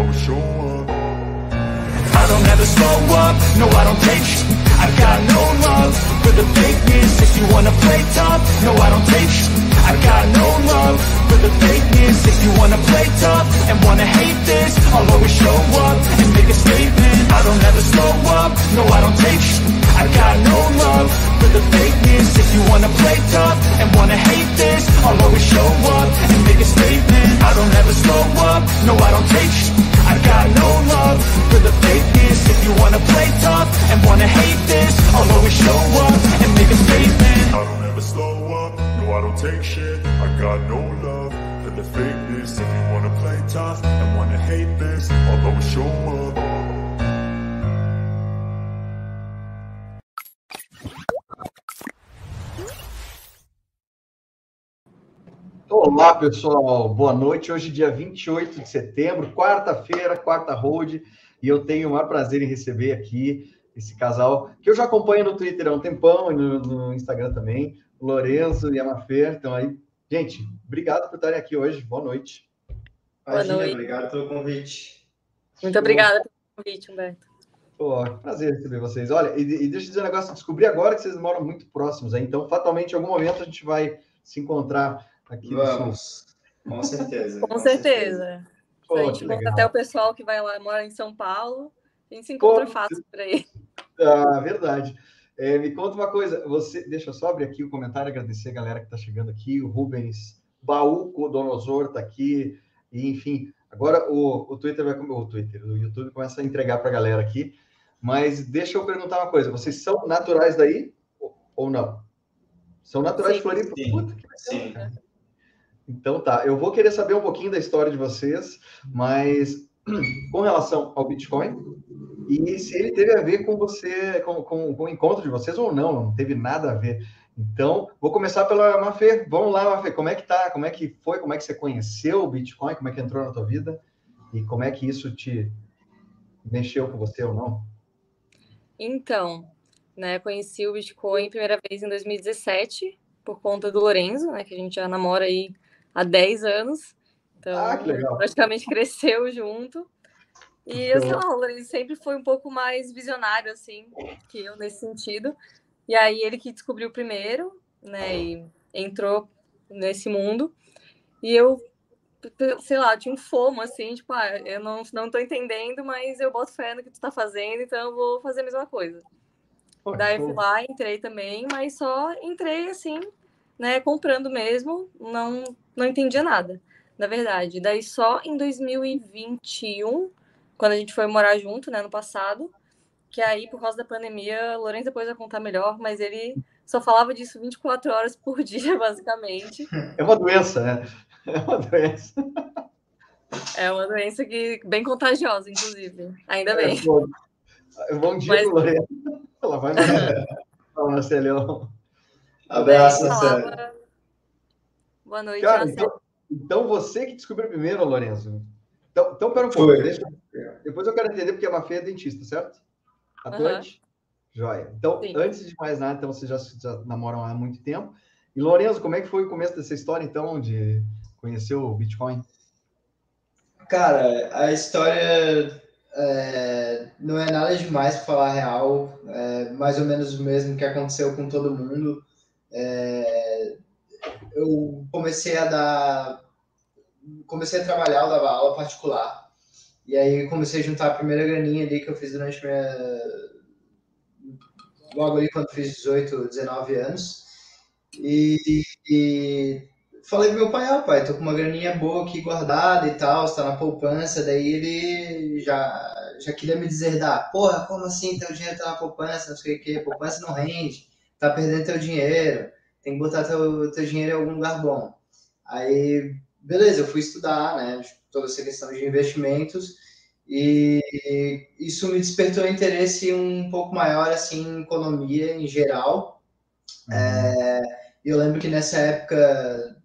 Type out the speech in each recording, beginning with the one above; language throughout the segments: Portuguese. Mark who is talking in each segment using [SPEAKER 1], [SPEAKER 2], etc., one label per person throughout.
[SPEAKER 1] always show up. I don't ever slow up, no I don't take sh- I got no love for the fakeness. If you wanna play tough, no I don't take sh- I got no love for the fakeness. If you wanna play tough and wanna hate this I'll always show up and make a statement. I don't ever slow up, no I don't take sh- I got no love for the fakeness. If you wanna play tough and wanna hate this I'll always show up and make a statement. I don't ever slow up, no I don't take sh- I got no love for the fakeness. If you wanna play tough and wanna hate this I'll always show up and make a statement. I don't ever slow up, no I don't take shit. I got no love for the fakeness. If you wanna play tough and wanna hate this I'll always show up
[SPEAKER 2] Olá, pessoal. Boa noite. Hoje, dia 28 de setembro, quarta-feira, quarta road, e eu tenho o maior prazer em receber aqui esse casal que eu já acompanho no Twitter há um tempão e no, no Instagram também, Lorenzo e a Mafer. Então aí, gente, obrigado por estarem aqui hoje. Boa noite.
[SPEAKER 3] Boa
[SPEAKER 4] Imagina,
[SPEAKER 3] noite.
[SPEAKER 4] obrigado pelo convite.
[SPEAKER 3] Muito obrigada pelo convite, Humberto.
[SPEAKER 2] Pô, prazer receber vocês. Olha, e, e deixa eu dizer um negócio, descobri agora que vocês moram muito próximos aí, então fatalmente em algum momento a gente vai se encontrar aqui no Sul.
[SPEAKER 4] Vamos, com certeza.
[SPEAKER 3] Com certeza.
[SPEAKER 2] Pô,
[SPEAKER 3] a gente conta
[SPEAKER 2] legal.
[SPEAKER 3] até o pessoal que vai lá, mora em São Paulo. A gente se encontra
[SPEAKER 2] Pô,
[SPEAKER 3] fácil por aí.
[SPEAKER 2] Ah, verdade. É, me conta uma coisa, você, deixa eu só abrir aqui o comentário, agradecer a galera que está chegando aqui, o Rubens Baúco Donosor está aqui, e, enfim, agora o, o Twitter vai o Twitter, o YouTube começa a entregar para a galera aqui, mas deixa eu perguntar uma coisa, vocês são naturais daí ou- ou não? São naturais de
[SPEAKER 3] Sim.
[SPEAKER 2] Floripa?
[SPEAKER 4] Sim.
[SPEAKER 2] Puta, que
[SPEAKER 4] Sim.
[SPEAKER 2] Então tá, eu vou querer saber um pouquinho da história de vocês, mas com relação ao Bitcoin, e se ele teve a ver com você, com, com, com o encontro de vocês ou não, não teve nada a ver. Então, vou começar pela Mafê. Vamos lá, Mafê, como é que tá? Como é que foi? Como é que você conheceu o Bitcoin? Como é que entrou na tua vida? E como é que isso te mexeu com você ou não?
[SPEAKER 3] Então, né, conheci o Bitcoin primeira vez em 2017, por conta do Lorenzo, né, que a gente já namora aí há 10 anos. Então,
[SPEAKER 2] Ah,
[SPEAKER 3] praticamente cresceu junto. E, eu sei lá, o sempre foi um pouco mais visionário, assim, que eu nesse sentido. E aí ele que descobriu primeiro, né, e entrou nesse mundo. E eu, sei lá, tinha um fomo, assim, tipo, ah, eu não, não tô entendendo, mas eu boto fé no que tu tá fazendo, então eu vou fazer a mesma coisa. Daí eu fui lá, entrei também, mas só entrei assim, né, comprando mesmo, não, não entendia nada, na verdade. Daí só em 2021, quando a gente foi morar junto, né, no passado, que aí, por causa da pandemia, o Lourenço depois vai contar melhor, mas ele só falava disso 24 horas por dia, basicamente.
[SPEAKER 2] É uma doença, né? É uma doença.
[SPEAKER 3] É uma doença que bem contagiosa, inclusive. Ainda
[SPEAKER 2] É,
[SPEAKER 3] bem.
[SPEAKER 2] pô, Bom dia,
[SPEAKER 3] Mas-
[SPEAKER 2] Lorena. Ela vai Marcelo. Fala, Marcelão.
[SPEAKER 4] Abraço,
[SPEAKER 3] falava, Boa noite,
[SPEAKER 2] Cara, então, então você que descobriu primeiro, Lorenzo. Então, então pera um pouco. Deixa, depois eu quero entender porque a Mafê é dentista, certo? Atuante? Joia. Então,
[SPEAKER 3] Sim.
[SPEAKER 2] antes de mais nada, então vocês já, já namoram há muito tempo. E Lorenzo, como é que foi o começo dessa história, então, de conhecer o Bitcoin?
[SPEAKER 4] Cara, a história é, não é nada demais para falar a real, é mais ou menos o mesmo que aconteceu com todo mundo. É, eu comecei a dar, comecei a trabalhar, eu dava aula particular, e aí comecei a juntar a primeira graninha ali que eu fiz durante minha. logo ali quando fiz 18, 19 anos. E, e falei pro meu pai, ó, pai, tô com uma graninha boa aqui guardada e tal, está na poupança. Daí ele já, já queria me deserdar. Porra, como assim teu dinheiro tá na poupança? Não sei o que, poupança não rende, tá perdendo teu dinheiro, tem que botar teu, teu dinheiro em algum lugar bom. Aí, beleza, eu fui estudar, né, toda essa questão de investimentos e isso me despertou interesse um pouco maior, assim, em economia em geral. É, eu lembro que nessa época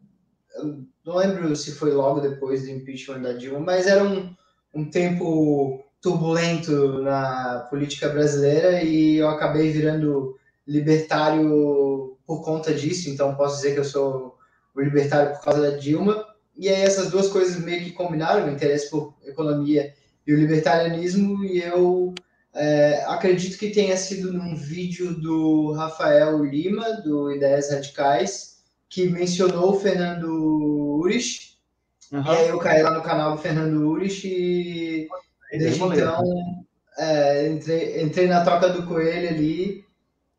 [SPEAKER 4] eu não lembro se foi logo depois do impeachment da Dilma, mas era um, um tempo turbulento na política brasileira e eu acabei virando libertário por conta disso, então posso dizer que eu sou o libertário por causa da Dilma. E aí essas duas coisas meio que combinaram, o interesse por economia e o libertarianismo, e eu é, acredito que tenha sido num vídeo do Rafael Lima, do Ideias Radicais, que mencionou o Fernando Urich, uhum. e aí eu caí lá no canal do Fernando Urich e desde então é, entrei, entrei na toca do coelho ali,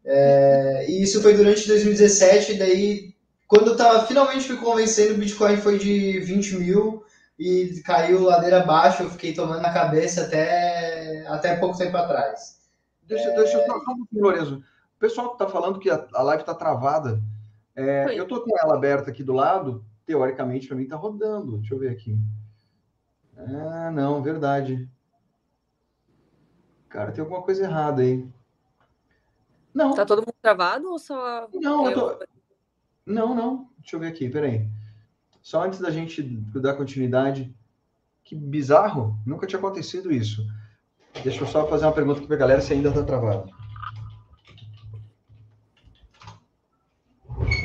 [SPEAKER 4] é, e isso foi durante 2017, e daí quando eu tava finalmente me convencendo, o Bitcoin foi de 20 mil, e caiu ladeira abaixo, eu fiquei tomando na cabeça até, até pouco tempo atrás.
[SPEAKER 2] Deixa, é... deixa eu só um pouquinho, Lorenzo. O pessoal está falando que a, a live está travada. É, eu estou com ela aberta aqui do lado, teoricamente, para mim está rodando. Deixa eu ver aqui. Ah, não, verdade. Cara, tem alguma coisa errada aí.
[SPEAKER 3] Não. Tá todo mundo travado ou só.
[SPEAKER 2] Não, eu... Tô... não, não. Deixa eu ver aqui, peraí. Só antes da gente dar continuidade, que bizarro, nunca tinha acontecido isso. Deixa eu só fazer uma pergunta aqui para a galera se ainda está travado.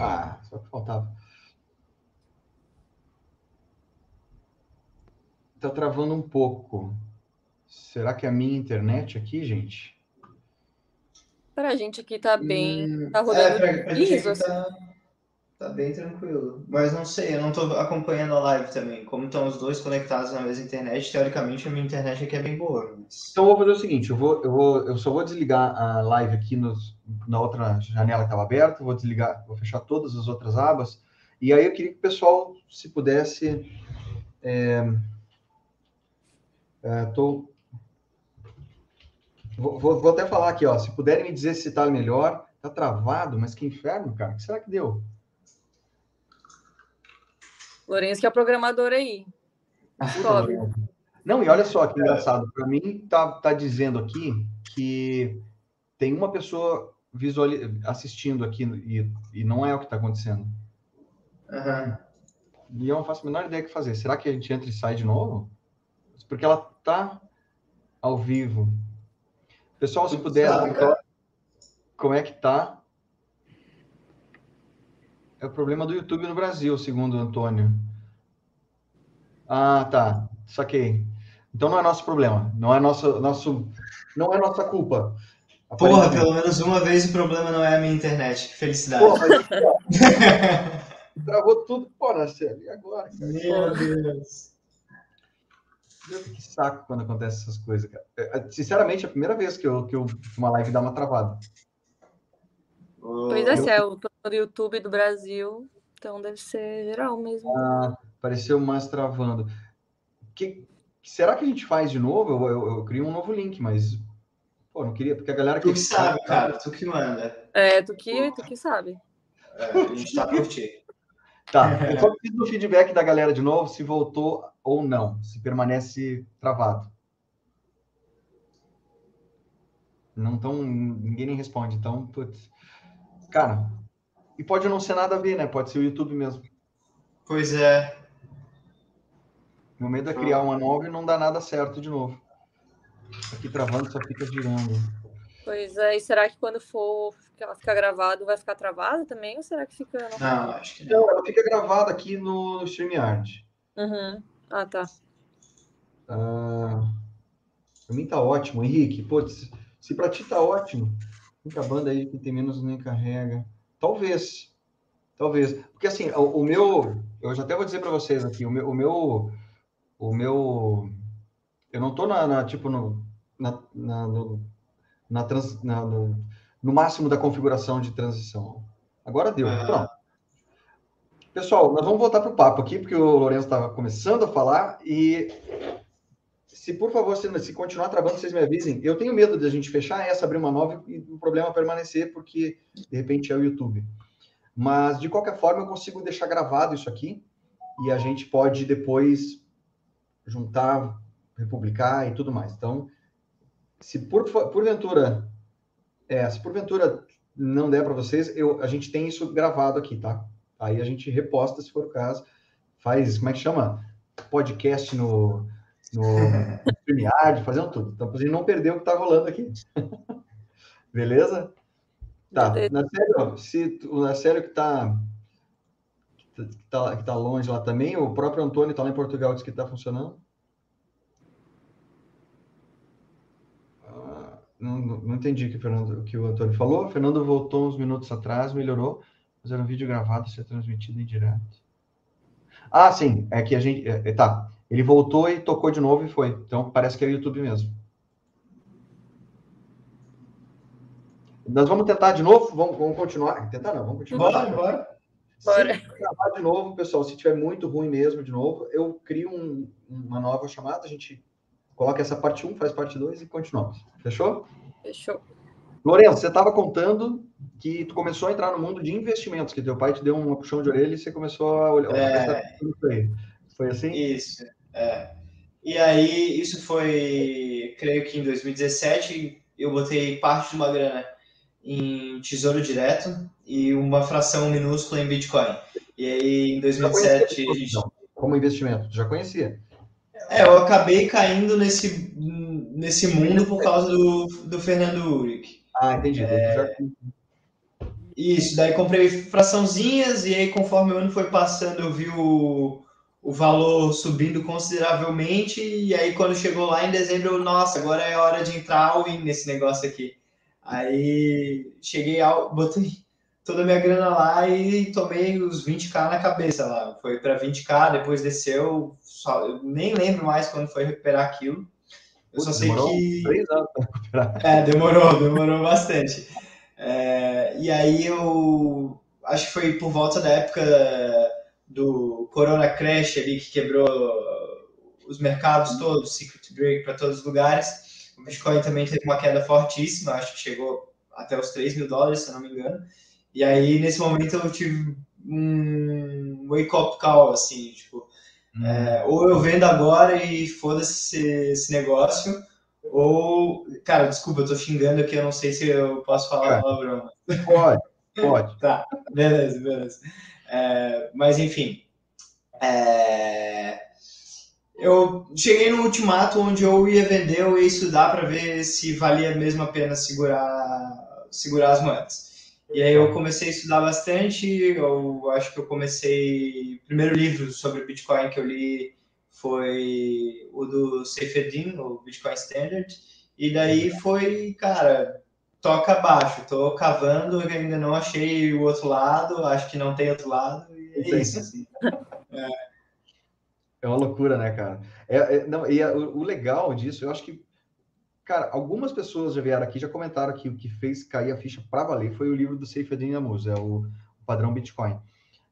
[SPEAKER 2] Ah, só que faltava. Está travando um pouco. Será que é a minha internet aqui, gente?
[SPEAKER 3] Para a gente aqui tá bem. Hum, tá rodando é, pra, pra
[SPEAKER 4] tá... Tá bem tranquilo. Mas não sei, eu não tô acompanhando a live também. Como estão os dois conectados na mesma internet, teoricamente a minha internet aqui é bem boa. Mas...
[SPEAKER 2] Então eu vou fazer o seguinte, eu, vou, eu, vou, eu só vou desligar a live aqui nos, na outra janela que estava aberta, vou desligar, vou fechar todas as outras abas. E aí eu queria que o pessoal, se pudesse. É, é, tô, vou, vou, vou até falar aqui, ó. Se puderem me dizer se está melhor, tá travado, mas que inferno, cara. O que será que deu?
[SPEAKER 3] Lourenço que é programador aí. Descobre.
[SPEAKER 2] Não, e olha só que engraçado. Para mim, tá, tá dizendo aqui que tem uma pessoa visual, assistindo aqui e, e não é o que está acontecendo. Uhum. E eu não faço a menor ideia do que fazer. Será que a gente entra e sai de novo? Porque ela tá ao vivo. Pessoal, se puder, então, como é que tá? É o problema do YouTube no Brasil, segundo o Antônio. Ah, tá. Saquei. Então não é nosso problema. Não é nosso, nosso, não é nossa culpa.
[SPEAKER 4] Porra, pelo menos uma vez o problema não é a minha internet. Que felicidade. Porra,
[SPEAKER 2] mas, travou tudo. Pô, Marcelo, e agora? Cara? Meu Deus. Que saco quando acontece essas coisas, cara. É, é, sinceramente, é a primeira vez que, eu, que eu, uma live dá uma travada.
[SPEAKER 3] Pois é, se é o do YouTube do Brasil, então deve ser geral mesmo.
[SPEAKER 2] Ah, apareceu mais travando. Que, será que a gente faz de novo? Eu, eu, eu crio um novo link, mas pô, não queria, porque a galera
[SPEAKER 4] que. Tu que sabe, cara, tu que manda.
[SPEAKER 3] É, tu que, tu que sabe.
[SPEAKER 4] É, a gente tá ti.
[SPEAKER 2] Tá, eu só preciso do feedback da galera de novo, se voltou ou não, se permanece travado. Não tão, ninguém nem responde, então, putz. Cara, e pode não ser nada a ver, né? Pode ser o YouTube mesmo.
[SPEAKER 4] Pois é.
[SPEAKER 2] Meu medo é criar uma nova e não dar nada certo de novo. Aqui travando só fica girando.
[SPEAKER 3] Pois é, e será que quando for ela ficar gravado vai ficar travado também? Ou será que fica.
[SPEAKER 4] Não, não acho que não.
[SPEAKER 2] Ela fica gravada aqui no, no StreamYard.
[SPEAKER 3] Uhum. Ah, tá.
[SPEAKER 2] Ah, pra mim tá ótimo, Henrique. Pô, se, se pra ti tá ótimo, Única banda aí que tem menos nem carrega. Talvez. Talvez. Porque assim, o, o meu. Eu já até vou dizer para vocês aqui, o meu. O meu, o meu eu não tô na, na tipo, no, na, na, no, na trans, na, no, no, máximo da configuração de transição. Agora deu. Ah. Pronto. Pessoal, nós vamos voltar para o papo aqui, porque o Lourenço estava começando a falar e se por favor, se, se, continuar travando, vocês me avisem. Eu tenho medo de a gente fechar essa, abrir uma nova e o problema permanecer, porque de repente é o YouTube. Mas de qualquer forma, eu consigo deixar gravado isso aqui e a gente pode depois juntar, republicar e tudo mais. Então, se por, porventura, é, se porventura não der para vocês, eu, a gente tem isso gravado aqui, tá? Aí a gente reposta se for o caso, faz, como é que chama? Podcast no no StreamYard, fazendo tudo. Então, para a gente não perder o que está rolando aqui. Beleza? Tá, na sério, se na sério que está que tá, que tá longe lá também, o próprio Antônio está lá em Portugal, diz que está funcionando. Não, não entendi o que, o Fernando, o que o Antônio falou. O Fernando voltou uns minutos atrás, melhorou, mas era um vídeo gravado ser transmitido em direto. Ah, sim, é que a gente. É, é, tá. Ele voltou e tocou de novo e foi. Então parece que é o YouTube mesmo. Nós vamos tentar de novo? Vamos, vamos continuar? Tentar não, vamos continuar.
[SPEAKER 4] Bora, bora.
[SPEAKER 3] Bora.
[SPEAKER 2] Se gravar de novo, pessoal, se tiver muito ruim mesmo de novo, eu crio um, uma nova chamada, a gente coloca essa parte 1, faz parte 2 e continuamos. Fechou?
[SPEAKER 3] Fechou.
[SPEAKER 2] Lourenço, você estava contando que tu começou a entrar no mundo de investimentos, que teu pai te deu um puxão de orelha e você começou a olhar.
[SPEAKER 4] É.
[SPEAKER 2] Foi assim?
[SPEAKER 4] Isso, é. E aí, isso foi, creio que em 2017, eu botei parte de uma grana em tesouro direto e uma fração minúscula em Bitcoin. E aí, em 2007, a gente...
[SPEAKER 2] Como investimento, já conhecia?
[SPEAKER 4] É, eu acabei caindo nesse, nesse mundo por causa do, do Fernando Uric.
[SPEAKER 2] Ah, entendi. É...
[SPEAKER 4] Isso, daí comprei fraçãozinhas e aí conforme o ano foi passando eu vi o, o valor subindo consideravelmente e aí quando chegou lá em dezembro, eu, nossa, agora é hora de entrar all in nesse negócio aqui. Aí cheguei, ao, botei toda a minha grana lá e tomei os 20k na cabeça lá. Foi para 20k, depois desceu, só, eu nem lembro mais quando foi recuperar aquilo. Eu só sei que.
[SPEAKER 2] Três anos para recuperar.
[SPEAKER 4] É, demorou, demorou bastante. É, e aí eu acho que foi por volta da época do Corona Crash ali que quebrou os mercados todos, Secret Break para todos os lugares. O Bitcoin também teve uma queda fortíssima, acho que chegou até os 3 mil dólares, se eu não me engano. E aí, nesse momento, eu tive um wake-up call, assim, tipo, hum. é, ou eu vendo agora e foda-se esse, esse, negócio, ou, cara, desculpa, eu tô xingando aqui, eu não sei se eu posso falar é. palavrão.
[SPEAKER 2] Pode, pode.
[SPEAKER 4] tá, beleza, beleza. É, mas, enfim, é, eu cheguei no ultimato onde eu ia vender, eu ia estudar para ver se valia mesmo a pena segurar, segurar as moedas. E aí eu comecei a estudar bastante, eu acho que eu comecei... O primeiro livro sobre Bitcoin que eu li foi o do Seifedin, o Bitcoin Standard, e daí foi, cara, toca abaixo, tô cavando, ainda não achei o outro lado, acho que não tem outro lado, e é isso, assim. É.
[SPEAKER 2] É uma loucura, né, cara? É, é não, e é, o, o, legal disso, eu acho que, cara, algumas pessoas já vieram aqui, já comentaram que o que fez cair a ficha para valer foi o livro do Seifedin Amuz, é o, o padrão Bitcoin.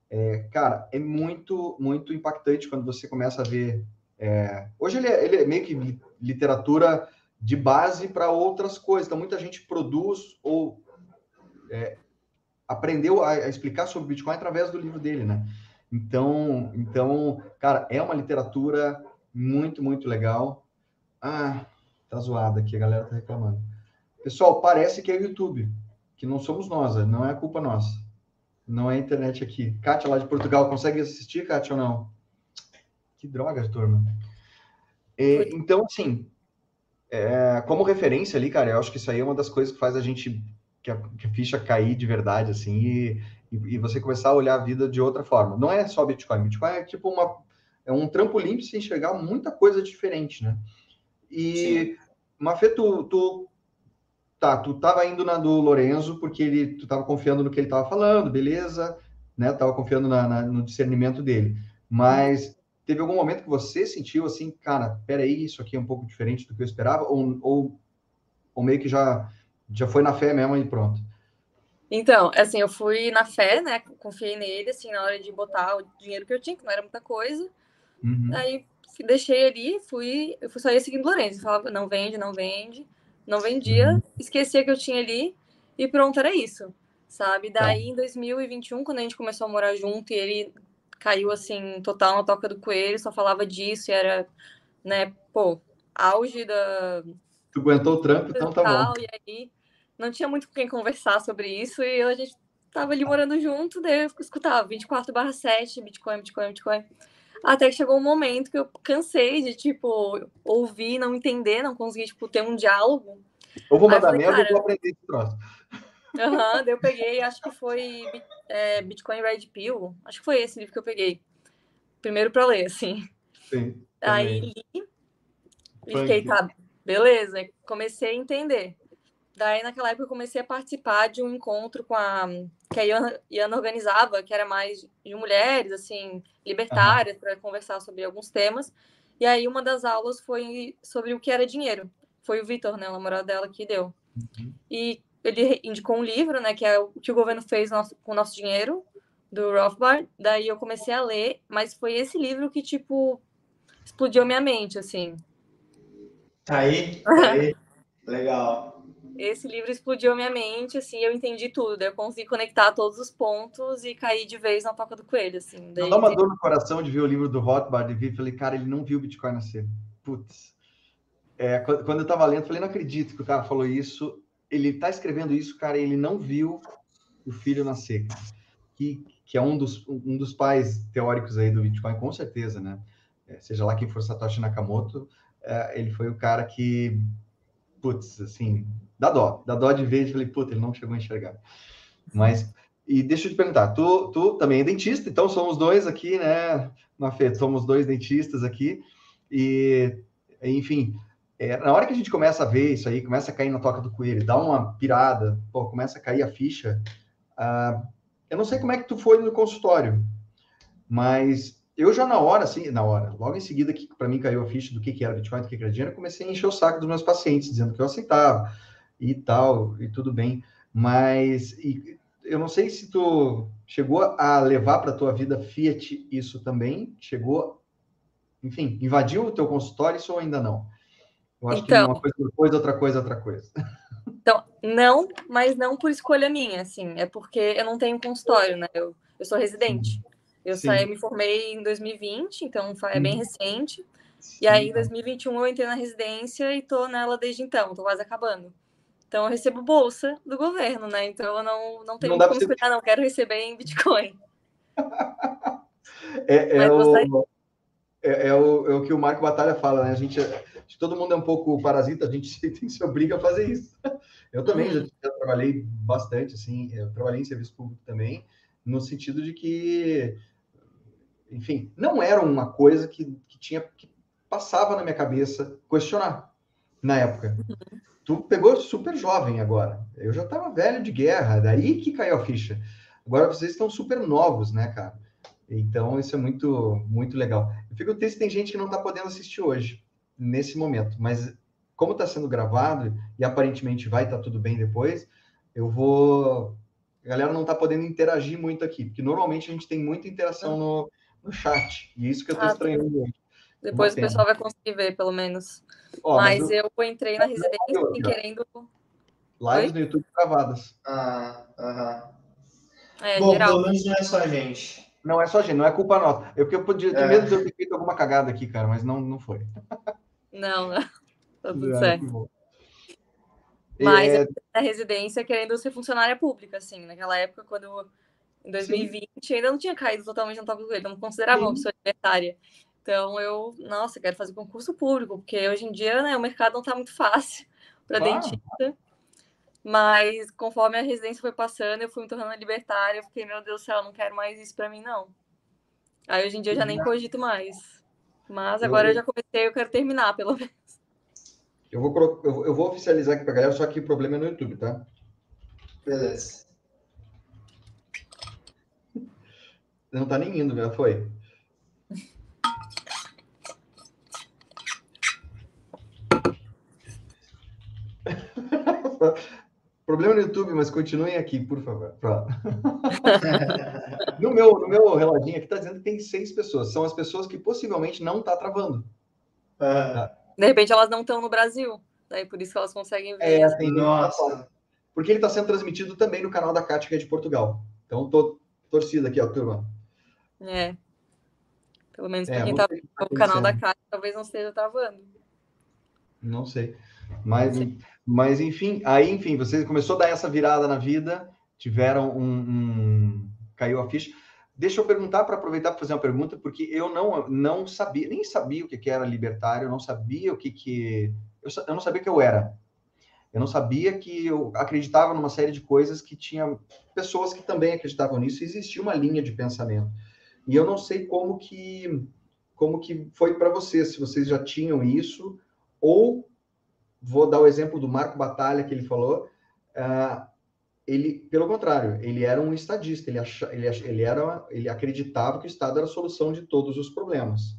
[SPEAKER 2] É, cara, é muito, muito impactante quando você começa a ver. É, hoje ele é, ele é meio que literatura de base para outras coisas. Então, muita gente produz ou é, aprendeu a, a explicar sobre Bitcoin através do livro dele, né? Então, então, cara, é uma literatura muito, muito legal. Ah, tá zoada aqui, a galera tá reclamando. Pessoal, parece que é o YouTube, que não somos nós, é, não é culpa nossa. Não é a internet aqui. Kátia, lá de Portugal, consegue assistir, Kátia, ou não? Que droga, turma. É, então, assim, é, como referência ali, cara, eu acho que isso aí é uma das coisas que faz a gente, que a, que a ficha cair de verdade, assim, e, e, e, você começar a olhar a vida de outra forma. Não é só Bitcoin. Bitcoin é tipo uma, é um trampolim para você enxergar muita coisa diferente, né? E, Mafê, tu, tu, tá, tu tava indo na do Lorenzo porque ele, tu tava confiando no que ele tava falando, beleza, né? Tava confiando na, na, no discernimento dele. Mas teve algum momento que você sentiu assim, cara, peraí, isso aqui é um pouco diferente do que eu esperava? Ou, ou, ou meio que já, já foi na fé mesmo e pronto?
[SPEAKER 3] Então, assim, eu fui na fé, né? Confiei nele, assim, na hora de botar o dinheiro que eu tinha, que não era muita coisa. Uhum. Aí deixei ali, fui, eu fui, só ia seguindo Lourenço. Falava, não vende, não vende. Não vendia, uhum. esquecia que eu tinha ali e pronto, era isso, sabe? Tá. Daí, em 2021, quando a gente começou a morar junto e ele caiu, assim, total na toca do coelho, só falava disso e era, né, pô, auge da...
[SPEAKER 2] Tu aguentou o trampo, então tá bom.
[SPEAKER 3] E aí não tinha muito com quem conversar sobre isso e a gente tava ali morando junto, daí eu escutava 24 barra 7, Bitcoin, Bitcoin, Bitcoin. Até que chegou um momento que eu cansei de, tipo, ouvir, não entender, não conseguir, tipo, ter um diálogo.
[SPEAKER 2] Ou vou mandar merda ou vou aprender esse troço.
[SPEAKER 3] Aham, uhum, eu peguei, acho que foi é, Bitcoin Red Pill, acho que foi esse livro que eu peguei. Primeiro pra ler, assim.
[SPEAKER 2] Sim.
[SPEAKER 3] Aí li e fiquei, tá, beleza. Comecei a entender. Daí naquela época eu comecei a participar de um encontro com a que a Iana, Iana organizava, que era mais de mulheres, assim, libertárias, uhum. para conversar sobre alguns temas. E aí uma das aulas foi sobre o que era dinheiro. Foi o Vitor, né, o namorado dela, que deu. Uhum. E ele indicou um livro, né, que é o que o governo fez nosso, com o nosso dinheiro, do Rothbard. Daí eu comecei a ler, mas foi esse livro que, tipo, explodiu minha mente, assim.
[SPEAKER 4] Tá aí, tá aí. Legal.
[SPEAKER 3] Esse livro explodiu minha mente, assim, eu entendi tudo. Eu consegui conectar todos os pontos e cair de vez na toca do coelho, assim.
[SPEAKER 2] Daí, dá uma dor no coração de ver o livro do Rothbard e vi, falei, cara, ele não viu o Bitcoin nascer. Putz. É, quando eu tava lendo, falei, não acredito que o cara falou isso. Ele tá escrevendo isso, cara, e ele não viu o filho nascer, Que, que é um dos, um dos pais teóricos aí do Bitcoin, com certeza, né? É, seja lá quem for Satoshi Nakamoto, é, ele foi o cara que, putz, assim, dá dó, dá dó de ver, falei, putz, ele não chegou a enxergar. Mas, e deixa eu te perguntar, tu, tu também é dentista, então somos dois aqui, né, Mafê, somos dois dentistas aqui, e, enfim, é, na hora que a gente começa a ver isso aí, começa a cair na toca do coelho, dá uma pirada, pô, começa a cair a ficha, ah, eu não sei como é que tu foi no consultório, mas eu já na hora, assim, na hora, logo em seguida que para mim caiu a ficha do que, que era Bitcoin, do que, que era dinheiro, eu comecei a encher o saco dos meus pacientes, dizendo que eu aceitava e tal, e tudo bem. Mas e, eu não sei se tu chegou a levar para tua vida Fiat isso também, chegou, enfim, invadiu o teu consultório isso ou ainda não? Eu acho então, que uma coisa uma coisa, outra coisa, outra coisa.
[SPEAKER 3] Então, não, mas não por escolha minha, assim, é porque eu não tenho consultório, né? Eu, eu sou residente. Sim. Eu saí, me formei em 2020, então é bem uhum. recente. Sim. E aí, em 2021, eu entrei na residência e tô nela desde então, tô quase acabando. Então, eu recebo bolsa do governo, né? Então, eu não, não tenho não como ser... não, quero receber em Bitcoin.
[SPEAKER 2] é, é, o, é, é, o, é o que o Marco Batalha fala, né? A gente, todo mundo é um pouco parasita, a gente tem, se obriga a fazer isso. Eu também uhum. já, já, trabalhei bastante, assim, eu trabalhei em serviço público também, no sentido de que enfim, não era uma coisa que, que tinha que passava na minha cabeça questionar na época. Tu pegou super jovem agora. Eu já estava velho de guerra, daí que caiu a ficha. Agora vocês estão super novos, né, cara? Então isso é muito muito legal. Eu fico triste tem gente que não está podendo assistir hoje nesse momento, mas como está sendo gravado e aparentemente vai estar tá tudo bem depois, eu vou a galera não está podendo interagir muito aqui, porque normalmente a gente tem muita interação no, no chat. E isso que eu estou ah, estranhando hoje.
[SPEAKER 3] Depois o pessoal vai conseguir ver, pelo menos. Ó, mas, mas eu... eu... entrei na residência querendo.
[SPEAKER 2] Lives no YouTube gravadas.
[SPEAKER 4] Ah, aham. É, Bom, geral. pelo menos não é só a gente.
[SPEAKER 2] Não é só a gente, não é culpa nossa. Eu porque eu podia ter é. medo de eu ter feito alguma cagada aqui, cara, mas não, não foi.
[SPEAKER 3] Não, não. Tá tudo é, certo. Mas é... na residência querendo ser funcionária pública, assim, naquela época, quando em 2020 Sim. ainda não tinha caído totalmente no top do não considerava Sim. uma pessoa libertária. Então eu, nossa, quero fazer concurso público, porque hoje em dia né, o mercado não está muito fácil para dentista. Mas conforme a residência foi passando, eu fui me tornando libertária, eu fiquei, meu Deus do céu, não quero mais isso para mim, não. Aí hoje em dia eu já nem cogito mais. Mas agora eu, eu já comecei, eu quero terminar, pelo menos.
[SPEAKER 2] Eu vou, eu vou oficializar aqui para galera, só que o problema é no YouTube, tá?
[SPEAKER 4] Beleza.
[SPEAKER 2] Não tá nem indo, já foi. Problema no YouTube, mas continuem aqui, por favor. no, meu, no meu reloginho aqui está dizendo que tem seis pessoas. São as pessoas que possivelmente não tá travando.
[SPEAKER 3] Ah. De repente elas não estão no Brasil. Daí por isso que elas conseguem ver.
[SPEAKER 2] É, tem Nossa. Porque ele está sendo transmitido também no canal da Cátia, que é de Portugal. Então, tô torcida aqui, ó, turma.
[SPEAKER 3] É. Pelo menos para é, quem tá no canal da Cátia, talvez não esteja travando.
[SPEAKER 2] Não sei. Mas, não sei. Mas enfim, aí, enfim, você começou a dar essa virada na vida, tiveram um. um... caiu a ficha. Deixa eu perguntar para aproveitar para fazer uma pergunta, porque eu não, não sabia, nem sabia o que, que era libertário, não sabia o que, que. Eu, eu não sabia que eu era. Eu não sabia que eu acreditava numa série de coisas que tinha pessoas que também acreditavam nisso, e existia uma linha de pensamento. E eu não sei como que como que foi para vocês, se vocês já tinham isso ou vou dar o exemplo do Marco Batalha que ele falou. Uh, ele, pelo contrário, ele era um estadista. Ele, ach, ele, ele era, ele acreditava que o Estado era a solução de todos os problemas,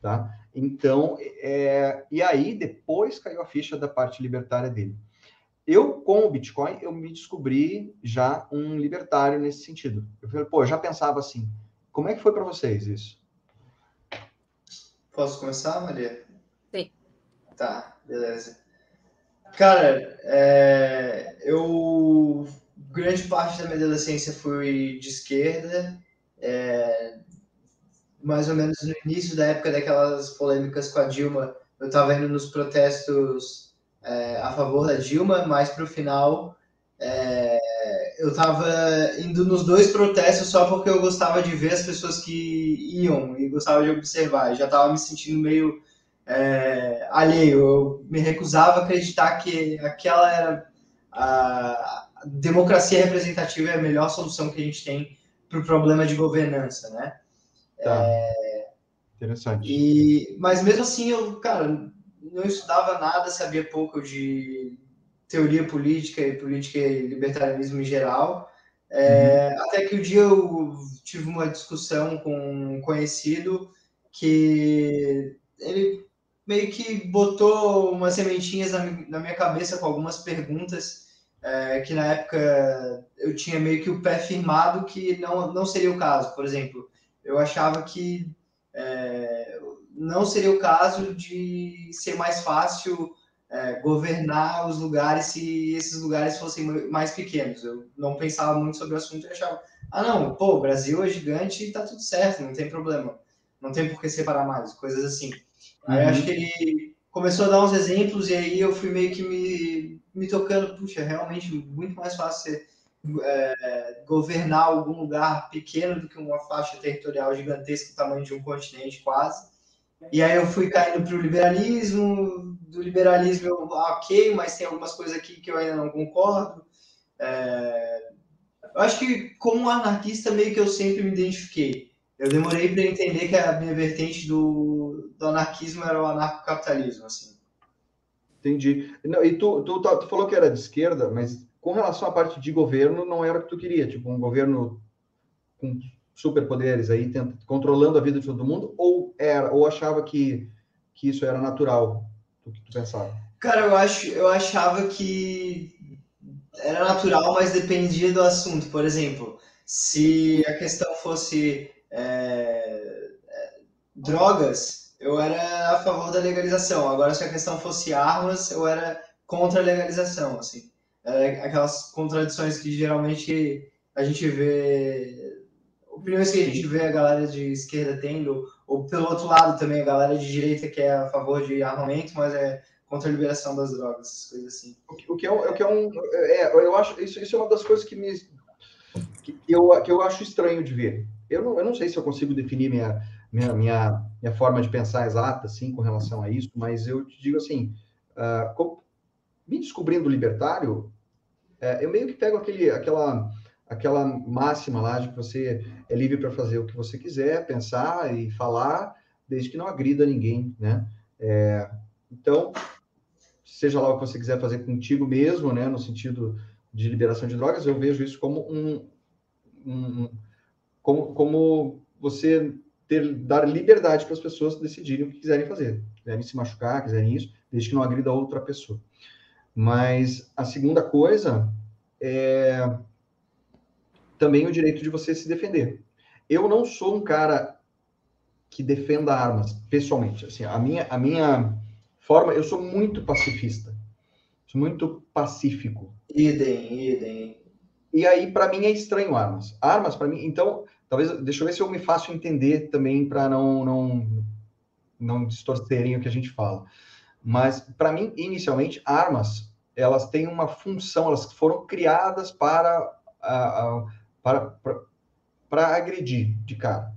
[SPEAKER 2] tá? Então, é, e aí depois caiu a ficha da parte libertária dele. Eu, com o Bitcoin, eu me descobri já um libertário nesse sentido. Eu falei, pô, já pensava assim. Como é que foi para vocês isso?
[SPEAKER 4] Posso começar, Maria?
[SPEAKER 3] Sim.
[SPEAKER 4] Tá, beleza. Cara, é, eu grande parte da minha adolescência fui de esquerda, é, mais ou menos no início da época daquelas polêmicas com a Dilma, eu estava indo nos protestos é, a favor da Dilma, mas para o final é, eu estava indo nos dois protestos só porque eu gostava de ver as pessoas que iam e gostava de observar. Eu já estava me sentindo meio é, alheio. Eu me recusava a acreditar que aquela era a, democracia representativa é a melhor solução que a gente tem para o problema de governança, né?
[SPEAKER 2] Tá. É, Interessante.
[SPEAKER 4] E, mas mesmo assim, eu, cara, não estudava nada, sabia pouco de teoria política e política e libertarianismo em geral. É, uhum. Até que o um dia eu tive uma discussão com um conhecido que ele meio que botou umas sementinhas na, minha cabeça com algumas perguntas é, que na época eu tinha meio que o pé firmado que não, não seria o caso. Por exemplo, eu achava que é, não seria o caso de ser mais fácil é, governar os lugares se esses lugares fossem mais pequenos. Eu não pensava muito sobre o assunto e achava, ah, não, pô, o Brasil é gigante e tá tudo certo, não tem problema. Não tem por que separar mais, coisas assim. Uhum. Aí acho que ele começou a dar uns exemplos e aí eu fui meio que me, me tocando, puxa, realmente muito mais fácil ser, é, governar algum lugar pequeno do que uma faixa territorial gigantesca do tamanho de um continente quase. E aí eu fui caindo para o liberalismo, do liberalismo eu, ok, mas tem algumas coisas aqui que eu ainda não concordo. É, eu acho que como anarquista meio que eu sempre me identifiquei. Eu demorei para entender que a minha vertente do, do anarquismo era o anarcocapitalismo, assim.
[SPEAKER 2] Entendi. Não, e tu, tu, tu, falou que era de esquerda, mas com relação à parte de governo, não era o que tu queria, tipo, um governo com superpoderes aí, tenta, controlando a vida de todo mundo, ou era, ou achava que, que isso era natural, o que tu pensava?
[SPEAKER 4] Cara, eu, acho, eu achava que era natural, mas dependia do assunto. Por exemplo, se a questão fosse é, é, drogas, eu era a favor da legalização. Agora, se a questão fosse armas, eu era contra a legalização, assim. É, aquelas contradições que geralmente a gente vê, opiniões que a gente vê a galera de esquerda tendo, ou pelo outro lado também a galera de direita que é a favor de armamento, mas é contra a liberação das drogas, coisas assim.
[SPEAKER 2] O que é, o que é um, é, eu acho isso, isso é uma das coisas que me que eu, que eu acho estranho de ver eu não, eu não sei se eu consigo definir minha, minha, minha, minha forma de pensar exata, assim, com relação a isso, mas eu te digo assim, uh, me descobrindo libertário, uh, eu meio que pego aquele, aquela, aquela máxima lá de que você é livre para fazer o que você quiser, pensar e falar, desde que não agrida ninguém, né? É, então, seja lá o que você quiser fazer contigo mesmo, né, no sentido de liberação de drogas, eu vejo isso como um, um como, como você ter, dar liberdade para as pessoas decidirem o que quiserem fazer. Quiserem se machucar, quiserem isso, desde que não agrida outra pessoa. Mas a segunda coisa é também o direito de você se defender. Eu não sou um cara que defenda armas, pessoalmente. Assim, a minha, a minha forma, eu sou muito pacifista. Sou muito pacífico.
[SPEAKER 4] Idem, idem.
[SPEAKER 2] E aí, para mim, é estranho armas. Armas, para mim, então, talvez, deixa eu ver se eu me faço entender também para não, não, não distorcerem o que a gente fala. Mas, para mim, inicialmente, armas, elas têm uma função, elas foram criadas para, para, para, agredir de cara,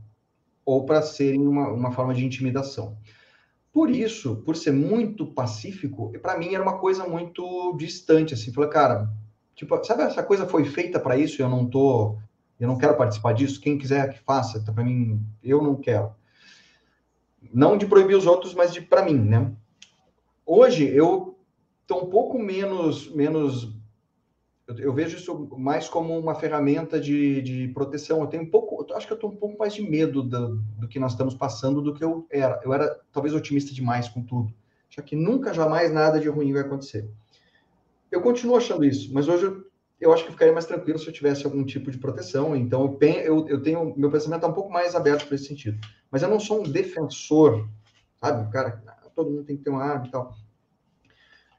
[SPEAKER 2] ou para serem uma, uma forma de intimidação. Por isso, por ser muito pacífico, para mim era uma coisa muito distante, assim, falei, cara, Tipo, sabe essa coisa foi feita para isso e eu não tô, eu não quero participar disso. Quem quiser que faça, tá para mim, eu não quero. Não de proibir os outros, mas de para mim, né? Hoje eu tô um pouco menos, menos eu, eu, vejo isso mais como uma ferramenta de, de proteção. Eu tenho um pouco, eu acho que eu estou um pouco mais de medo do, do que nós estamos passando do que eu era. Eu era talvez otimista demais com tudo. Já que nunca, jamais nada de ruim vai acontecer. Eu continuo achando isso, mas hoje eu, eu acho que ficaria mais tranquilo se eu tivesse algum tipo de proteção. Então eu, eu, eu tenho, meu pensamento está um pouco mais aberto para esse sentido. Mas eu não sou um defensor, sabe? Cara, todo mundo tem que ter uma arma e tal.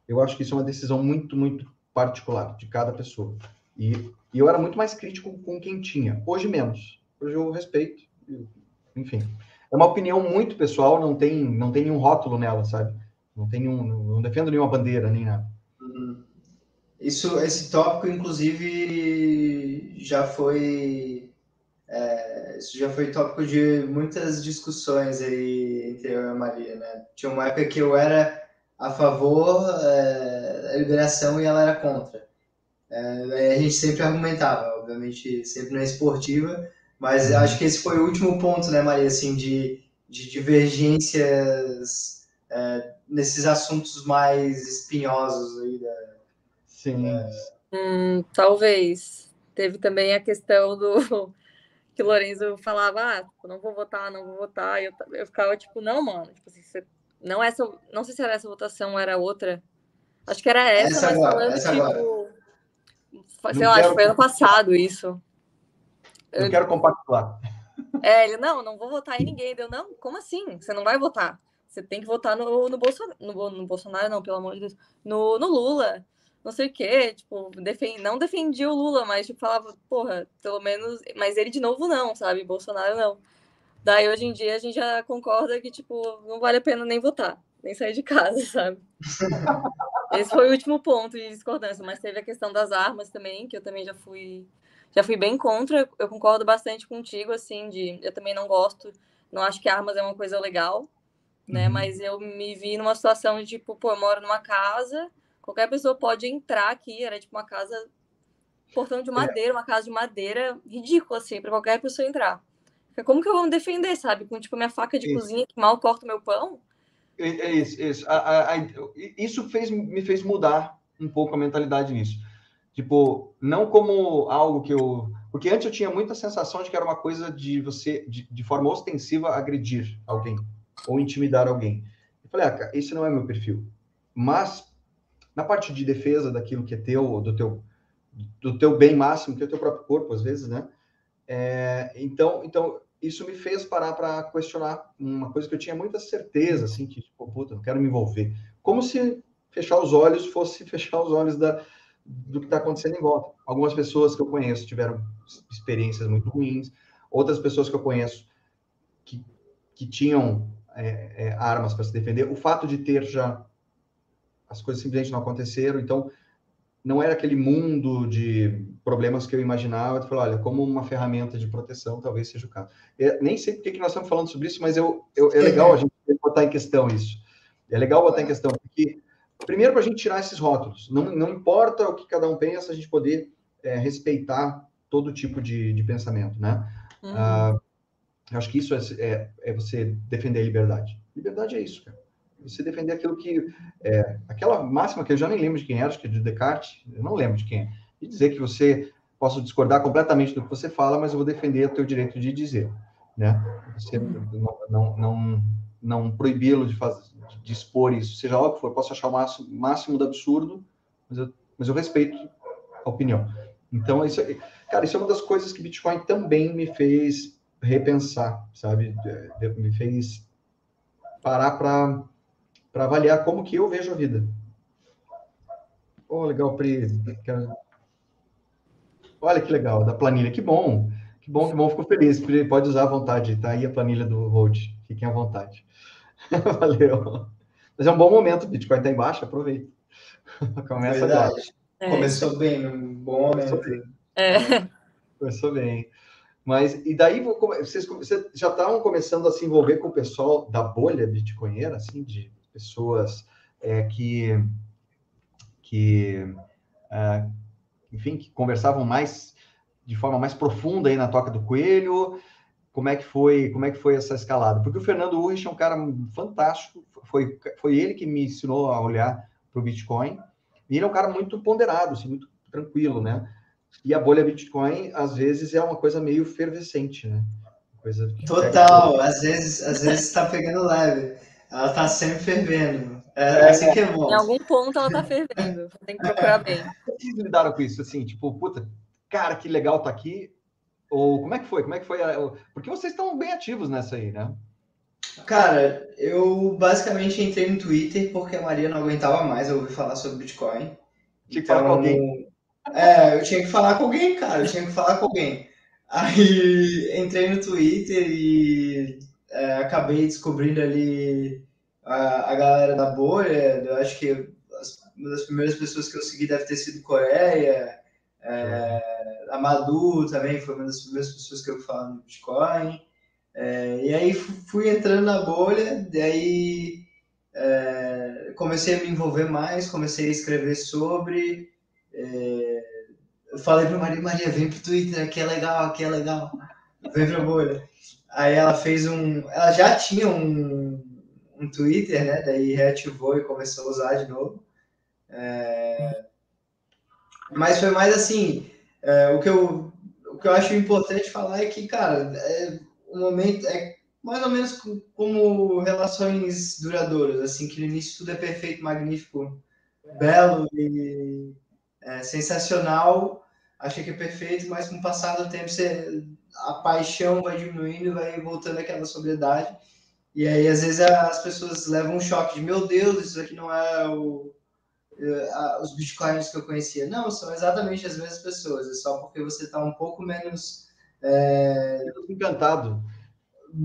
[SPEAKER 2] Eu acho que isso é uma decisão muito, muito particular de cada pessoa. E, e eu era muito mais crítico com quem tinha. Hoje menos. Hoje eu respeito. Enfim, é uma opinião muito pessoal. Não tem, não tem nenhum rótulo nela, sabe? Não tem nenhum, não defendo nenhuma bandeira nem nada.
[SPEAKER 4] Uhum. Isso, esse tópico, inclusive, já foi é, isso já foi tópico de muitas discussões aí entre eu e a Maria, né? Tinha uma época que eu era a favor é, da liberação e ela era contra. É, a gente sempre argumentava, obviamente sempre na esportiva, mas uhum. acho que esse foi o último ponto, né, Maria, assim, de, de divergências é, nesses assuntos mais espinhosos aí da...
[SPEAKER 2] Sim.
[SPEAKER 3] É... Hum, talvez. Teve também a questão do que o Lorenzo falava, ah, não vou votar, não vou votar, e eu, eu ficava tipo, não, mano, tipo assim, você não essa, não sei se era essa votação ou era outra. Acho que era essa, essa mas agora, falando essa tipo. Agora. Sei não lá, quero... foi ano passado isso.
[SPEAKER 2] Eu, eu quero compactuar.
[SPEAKER 3] É, ele, não, não vou votar em ninguém. Deu, não, como assim? Você não vai votar? Você tem que votar no, no, Bolsonaro, no, no Bolsonaro, não, pelo amor de Deus. No, no Lula. Não sei o quê. Tipo, defend, não defendia o Lula, mas tipo, falava, porra, pelo menos. Mas ele de novo não, sabe? Bolsonaro não. Daí hoje em dia a gente já concorda que, tipo, não vale a pena nem votar, nem sair de casa, sabe? Esse foi o último ponto de discordância, mas teve a questão das armas também, que eu também já fui já fui bem contra. Eu concordo bastante contigo, assim, de eu também não gosto, não acho que armas é uma coisa legal, né? Uhum. Mas eu me vi numa situação de tipo, pô, eu moro numa casa, qualquer pessoa pode entrar aqui, era tipo uma casa portão de é. madeira, uma casa de madeira, ridículo assim, para qualquer pessoa entrar. Como que eu vou me defender, sabe? Com tipo minha faca de isso. cozinha que mal corta meu pão?
[SPEAKER 2] É, é isso, isso. A, a, isso fez, me fez mudar um pouco a mentalidade nisso. Tipo, não como algo que eu. Porque antes eu tinha muita sensação de que era uma coisa de você, de, de forma ostensiva, agredir alguém ou intimidar alguém. Eu falei, ah, esse não é meu perfil. Mas, na parte de defesa daquilo que é teu, do teu, do teu bem máximo, que é o teu próprio corpo, às vezes, né? É, então, então, isso me fez parar para questionar uma coisa que eu tinha muita certeza, assim, que, tipo, puta, não quero me envolver. Como se fechar os olhos fosse fechar os olhos da, do que está acontecendo em volta. Algumas pessoas que eu conheço tiveram experiências muito ruins, outras pessoas que eu conheço que, que tinham é, é, armas para se defender. O fato de ter já as coisas simplesmente não aconteceram, então não era aquele mundo de problemas que eu imaginava. Eu falei, olha, como uma ferramenta de proteção, talvez seja o caso. Eu nem sei por que nós estamos falando sobre isso, mas eu, eu é legal a gente botar em questão isso. É legal botar em questão, porque, primeiro, para a gente tirar esses rótulos. Não, não importa o que cada um pensa, a gente poder é, respeitar todo tipo de, de pensamento, né? Uhum. Ah, eu acho que isso é, é, é você defender a liberdade. Liberdade é isso, cara você defender aquilo que. É, aquela máxima que eu já nem lembro de quem era, acho que é de Descartes, eu não lembro de quem é. E dizer que você. Posso discordar completamente do que você fala, mas eu vou defender o teu direito de dizer. Né? Você não, não, não, não proibi-lo de, fazer, de expor isso, seja lá o que for. Posso achar o máximo, máximo do absurdo, mas eu, mas eu respeito a opinião. Então, isso, cara, isso é uma das coisas que Bitcoin também me fez repensar, sabe? Me fez parar para para avaliar como que eu vejo a vida. Oh, legal, Pri. Olha que legal, da planilha. Que bom, que bom, que bom, fico feliz. Pri, pode usar à vontade, tá aí a planilha do Hold. Fiquem à vontade. Valeu. Mas é um bom momento, o Bitcoin está embaixo, aproveita. Começa Verdade. agora.
[SPEAKER 4] É. Começou bem, um bom momento. Começou bem.
[SPEAKER 3] É.
[SPEAKER 2] Começou bem. Mas, e daí, vocês, vocês já estavam começando a se envolver com o pessoal da bolha bitcoinheira, assim, de pessoas é, que, que é, enfim, que conversavam mais de forma mais profunda aí na toca do coelho. Como é que foi, como é que foi essa escalada? Porque o Fernando Urrich é um cara fantástico. Foi, foi ele que me ensinou a olhar para o Bitcoin. E ele é um cara muito ponderado, assim, muito tranquilo, né? E a bolha Bitcoin, às vezes, é uma coisa meio fervescente, né? Coisa
[SPEAKER 4] Total, pega... às vezes às vezes está pegando leve. Ela está sempre fervendo. É, é assim que é bom.
[SPEAKER 3] Em algum ponto ela está fervendo. Tem que procurar bem.
[SPEAKER 2] Vocês lidaram com isso, assim, tipo, puta, cara, que legal tá aqui. Ou como é que foi? Como é que foi? Porque vocês estão bem ativos nessa aí, né?
[SPEAKER 4] Cara, eu basicamente entrei no Twitter porque a Maria não aguentava mais ouvir falar sobre Bitcoin.
[SPEAKER 2] Tinha que então, falar com alguém.
[SPEAKER 4] É, eu tinha que falar com alguém, cara. Eu tinha que falar com alguém. Aí entrei no Twitter e é, acabei descobrindo ali a, a galera da bolha. Eu acho que as, uma das primeiras pessoas que eu segui deve ter sido Coreia. É, a Madu também foi uma das primeiras pessoas que eu falo no Bitcoin. É, e aí fui entrando na bolha, daí é, comecei a me envolver mais, comecei a escrever sobre. É, eu falei para Maria, Maria, vem pro Twitter, aqui é legal, aqui é legal, vem pra bolha. Aí ela fez um. Ela já tinha um, um Twitter, né? Daí reativou e começou a usar de novo. É, mas foi mais assim. É, o, que eu, o que eu acho importante falar é que, cara, é, um momento é mais ou menos como relações duradouras, assim, que no início tudo é perfeito, magnífico, belo e é, sensacional, achei que é perfeito, mas com o passar do tempo você, a paixão vai diminuindo, vai voltando aquela sobriedade, e aí às vezes as pessoas levam um choque de, meu Deus, isso aqui não é o, é, os bitcoins que eu conhecia. Não, são exatamente as mesmas pessoas, é só porque você está um pouco menos é,
[SPEAKER 2] encantado.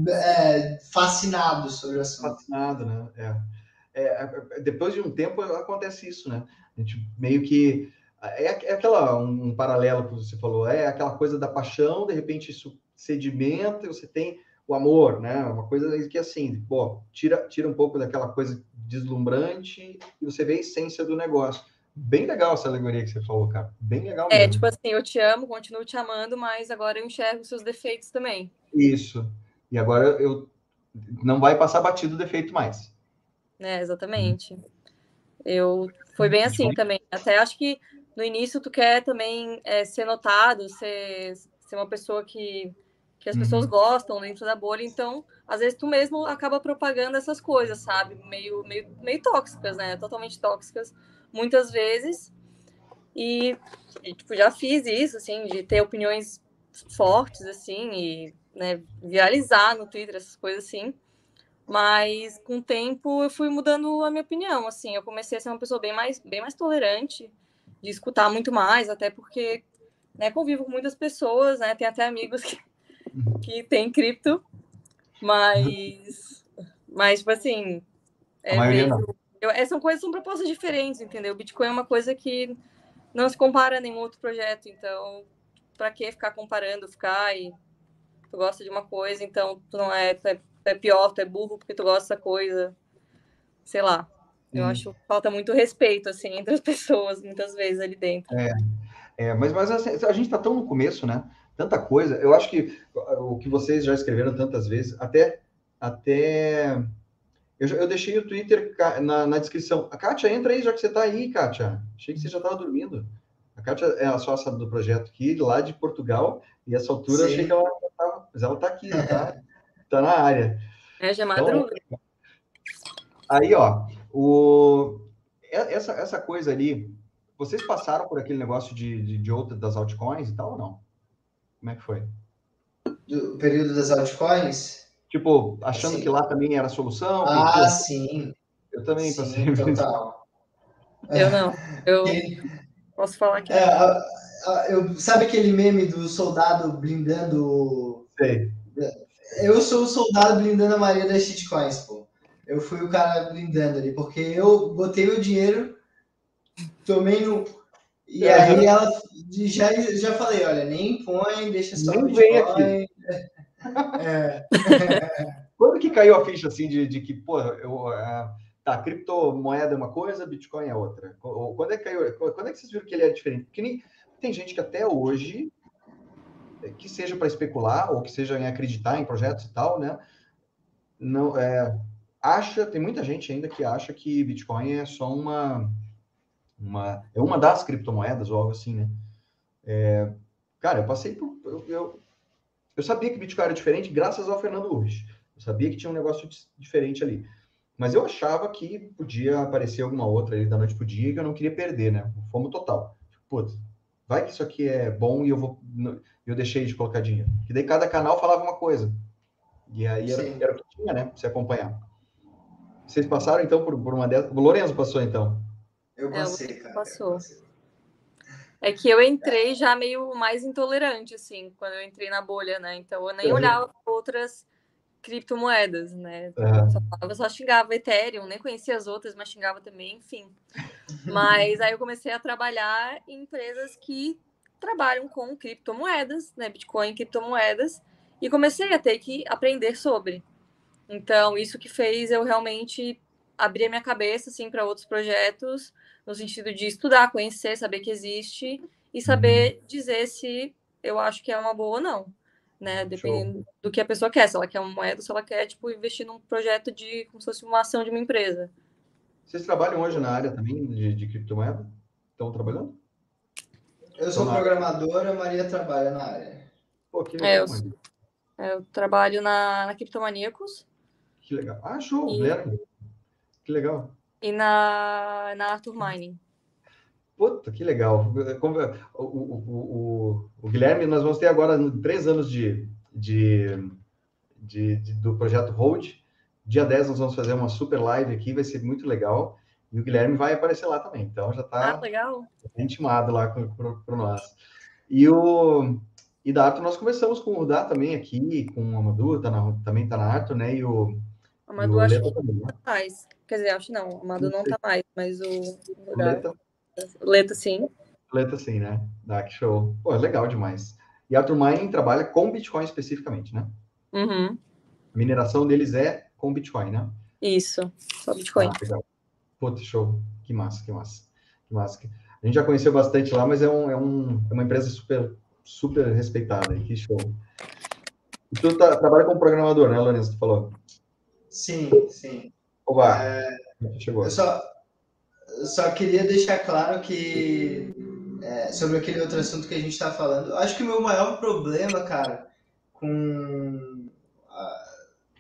[SPEAKER 4] É, fascinado sobre o assunto.
[SPEAKER 2] Fascinado, né? É. é. É, depois de um tempo acontece isso, né? A gente meio que é, é aquela um paralelo que você falou, é aquela coisa da paixão, de repente isso sedimenta, e você tem o amor, né? Uma coisa que assim, pô, tira tira um pouco daquela coisa deslumbrante e você vê a essência do negócio. Bem legal essa alegoria que você falou, cara. Bem legal
[SPEAKER 3] É, tipo assim, eu te amo, continuo te amando, mas agora eu enxergo seus defeitos também.
[SPEAKER 2] Isso. E agora eu não vai passar batido o defeito mais.
[SPEAKER 3] É, exatamente. Eu foi bem assim também. Até acho que no início tu quer também é, ser notado, ser, ser uma pessoa que, que as pessoas uhum. gostam dentro da bolha, então às vezes tu mesmo acaba propagando essas coisas, sabe? Meio, meio, meio tóxicas, né? Totalmente tóxicas muitas vezes. E, e, tipo, já fiz isso, assim, de ter opiniões fortes, assim, e né, viralizar no Twitter, essas coisas assim. Mas com o tempo eu fui mudando a minha opinião, assim, eu comecei a ser uma pessoa bem mais, bem mais tolerante, de escutar muito mais, até porque né, convivo com muitas pessoas, né? Tem até amigos que, que têm cripto, mas, mas tipo assim, é meio, eu, é, são coisas, são propostas diferentes, entendeu? O Bitcoin é uma coisa que não se compara a nenhum outro projeto, então, para que ficar comparando, ficar e tu gosta de uma coisa, então tu não é, tu é, tu é pior, tu é burro porque tu gosta dessa coisa, sei lá. Eu hum. acho que falta muito respeito, assim, entre as pessoas, muitas vezes, ali dentro.
[SPEAKER 2] É, é mas, mas assim, a gente está tão no começo, né? Tanta coisa. Eu acho que o que vocês já escreveram tantas vezes, até, até eu, eu deixei o Twitter na, na, descrição. A Kátia, entra aí, já que você está aí, Kátia. Achei que você já estava dormindo. A Kátia é a sócia do projeto aqui, lá de Portugal, e essa altura Sim. achei que ela estava. Mas ela está aqui, está tá na área.
[SPEAKER 3] É, já é madruga.
[SPEAKER 2] Então, aí, ó, o, essa, essa coisa ali, vocês passaram por aquele negócio de, de, de outra das altcoins e tal ou não? Como é que foi?
[SPEAKER 4] Do período das altcoins?
[SPEAKER 2] Tipo, achando sim. que lá também era a solução.
[SPEAKER 4] Ah, porque, sim.
[SPEAKER 2] Eu também
[SPEAKER 4] sim, passei. Total.
[SPEAKER 3] Eu não. Eu posso falar aqui.
[SPEAKER 4] É, a, a, eu, sabe aquele meme do soldado blindando.
[SPEAKER 2] Sei.
[SPEAKER 4] Eu sou o soldado blindando a Maria das shitcoins, pô. Eu fui o cara blindando ali, porque eu botei o dinheiro, tomei no. E é, aí ela já, já falei, olha, nem põe, deixa só
[SPEAKER 2] Bitcoin. Vem aqui. É. Quando que caiu a ficha assim de, de que, pô, eu, é, tá, criptomoeda é uma coisa, Bitcoin é outra? Quando é que caiu? Quando é que vocês viram que ele é diferente? Porque nem, tem gente que até hoje, que seja para especular ou que seja em acreditar em projetos e tal, né? Não, é, acha, tem muita gente ainda que acha que Bitcoin é só uma, uma é uma das criptomoedas ou algo assim, né? É, cara, eu passei por, eu, eu, eu, sabia que Bitcoin era diferente graças ao Fernando Urrich. Eu sabia que tinha um negócio diferente ali. Mas eu achava que podia aparecer alguma outra ali da noite pro dia que eu não queria perder, né? Fomo total. Putz, vai que isso aqui é bom e eu vou eu deixei de colocar dinheiro. E daí cada canal falava uma coisa. E aí era, era o que tinha, né? Pra você acompanhar. Vocês passaram, então, por, por uma dessas? O Lourenço passou, então?
[SPEAKER 4] Eu é, passei, cara.
[SPEAKER 3] Passou. É que eu entrei já meio mais intolerante, assim, quando eu entrei na bolha, né? Então eu nem olhava outras criptomoedas, né? Só, eu só xingava Ethereum, nem conhecia as outras, mas xingava também, enfim. Mas aí eu comecei a trabalhar em empresas que trabalham com criptomoedas, né? Bitcoin, criptomoedas, e comecei a ter que aprender sobre. Então, isso que fez eu realmente abrir a minha cabeça assim para outros projetos, no sentido de estudar, conhecer, saber que existe e saber uhum. dizer se eu acho que é uma boa ou não, né? Dependendo Show. do que a pessoa quer, se ela quer uma moeda, se ela quer tipo investir num projeto de como se fosse uma ação de uma empresa.
[SPEAKER 2] Vocês trabalham hoje na área também de, de criptomoeda? Estão trabalhando?
[SPEAKER 4] Eu sou programadora, a Maria trabalha na área.
[SPEAKER 2] Pô, que legal, é,
[SPEAKER 3] eu, eu, trabalho na, na Criptomaníacos.
[SPEAKER 2] Que legal. Ah, show, e... Que legal.
[SPEAKER 3] E na, na Arthur Mining.
[SPEAKER 2] Puta, que legal. O, o, o, o, Guilherme, nós vamos ter agora três anos de, de, de, de, do projeto Hold. Dia 10 nós vamos fazer uma super live aqui, vai ser muito legal. E o Guilherme vai aparecer lá também. Então já está
[SPEAKER 3] ah,
[SPEAKER 2] intimado lá para nós. E, o, e da Arthur nós conversamos com o Rudá também aqui, com o Amadou, tá na, também está na Arthur, né? E o,
[SPEAKER 3] Amadou acho que não tá mais. Quer dizer, acho não. O Amadou não, não tá mais, mas o. O Leta? Leta, sim.
[SPEAKER 2] Leta, sim, né? Ah, que show. Pô, é legal demais. E a Mining trabalha com Bitcoin especificamente, né?
[SPEAKER 3] Uhum.
[SPEAKER 2] A mineração deles é com Bitcoin, né?
[SPEAKER 3] Isso, só Bitcoin. Ah,
[SPEAKER 2] legal. Puta, show. Que massa, que massa. Que massa. A gente já conheceu bastante lá, mas é, um, é, um, é uma empresa super, super respeitada. Que show. E tu tá, trabalha como programador, né, Lourenço? Tu falou?
[SPEAKER 4] Sim, sim.
[SPEAKER 2] Oba, é, chegou.
[SPEAKER 4] Eu só, só queria deixar claro que é, sobre aquele outro assunto que a gente está falando, acho que o meu maior problema, cara, com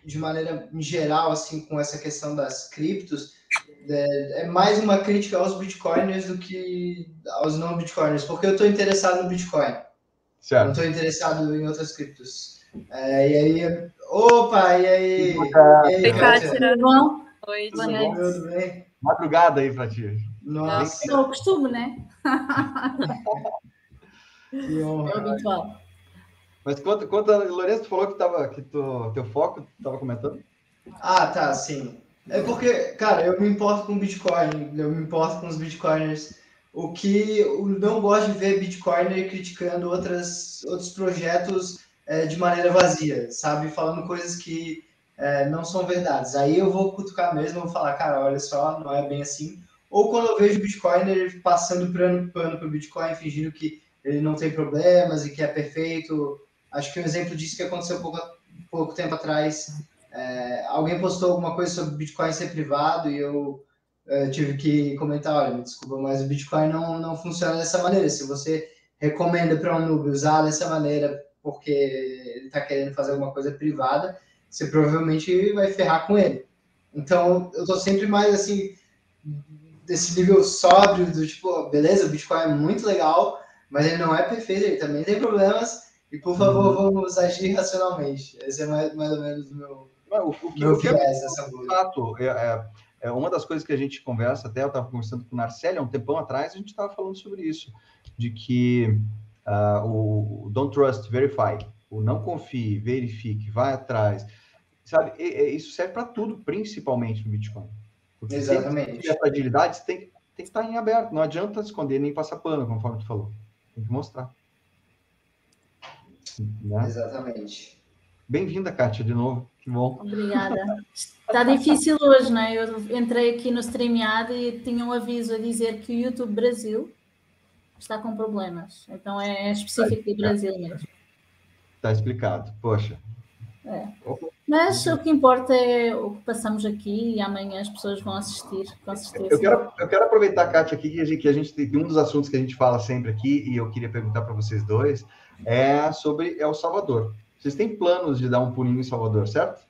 [SPEAKER 4] de maneira em geral, assim, com essa questão das criptos, é, é mais uma crítica aos bitcoiners do que aos não bitcoiners, porque eu estou interessado no Bitcoin. Certo. Não estou interessado em outras criptos. É, e aí, opa, e aí?
[SPEAKER 3] E aí, Kátia? Tudo bom?
[SPEAKER 2] Oi, tudo bom? Tudo bem? Madrugada aí pra ti.
[SPEAKER 5] Nossa. É o costume, né?
[SPEAKER 4] que honra. É habitual.
[SPEAKER 2] Mas conta, conta Lourenço, tu falou que, tava, que tu, teu foco, tu tava comentando?
[SPEAKER 4] Ah, tá, sim. É porque, cara, eu me importo com Bitcoin, eu me importo com os Bitcoiners. O que eu não gosto de ver Bitcoiner criticando outras, outros projetos é, de maneira vazia, sabe? Falando coisas que é, não são verdades. Aí eu vou cutucar mesmo, vou falar, cara, olha só, não é bem assim. Ou quando eu vejo Bitcoiner passando pano, para o Bitcoin, fingindo que ele não tem problemas e que é perfeito. Acho que um exemplo disso que aconteceu pouco, pouco tempo atrás. É, alguém postou alguma coisa sobre Bitcoin ser privado e eu é, tive que comentar, olha, desculpa, mas o Bitcoin não, não funciona dessa maneira. Se você recomenda para um noob usar dessa maneira porque ele está querendo fazer alguma coisa privada, você provavelmente vai ferrar com ele. Então, eu estou sempre mais assim, desse nível sóbrio, do tipo, beleza, o Bitcoin é muito legal, mas ele não é perfeito, ele também tem problemas, e por favor, uhum. vamos agir racionalmente. Esse é mais, mais ou menos o meu,
[SPEAKER 2] o, o que, meu o que dessa Fato, é, é, é, uma das coisas que a gente conversa, até eu estava conversando com o Narcélio há um tempão atrás, a gente estava falando sobre isso, de que uh, o Don't Trust, Verify, o não confie, verifique, vai atrás, sabe? E, e, isso serve para tudo, principalmente no Bitcoin.
[SPEAKER 4] Porque Exatamente.
[SPEAKER 2] Se a fragilidade tem, tem que estar em aberto, não adianta esconder nem passar pano, conforme tu falou. Tem que mostrar.
[SPEAKER 4] Né? Exatamente.
[SPEAKER 2] Bem-vinda, Kátia, de novo. Que bom.
[SPEAKER 5] Obrigada. Está difícil hoje, não é? Eu entrei aqui no StreamYard e tinha um aviso a dizer que o YouTube Brasil está com problemas. Então é específico do Brasil mesmo.
[SPEAKER 2] Está explicado. Poxa.
[SPEAKER 5] É. Mas o que importa é o que passamos aqui e amanhã as pessoas vão assistir, com certeza.
[SPEAKER 2] Eu quero, eu quero aproveitar, Kátia, aqui que a, gente, que a gente tem um dos assuntos que a gente fala sempre aqui, e eu queria perguntar para vocês dois, é sobre El Salvador. Vocês têm planos de dar um pulinho em Salvador, certo?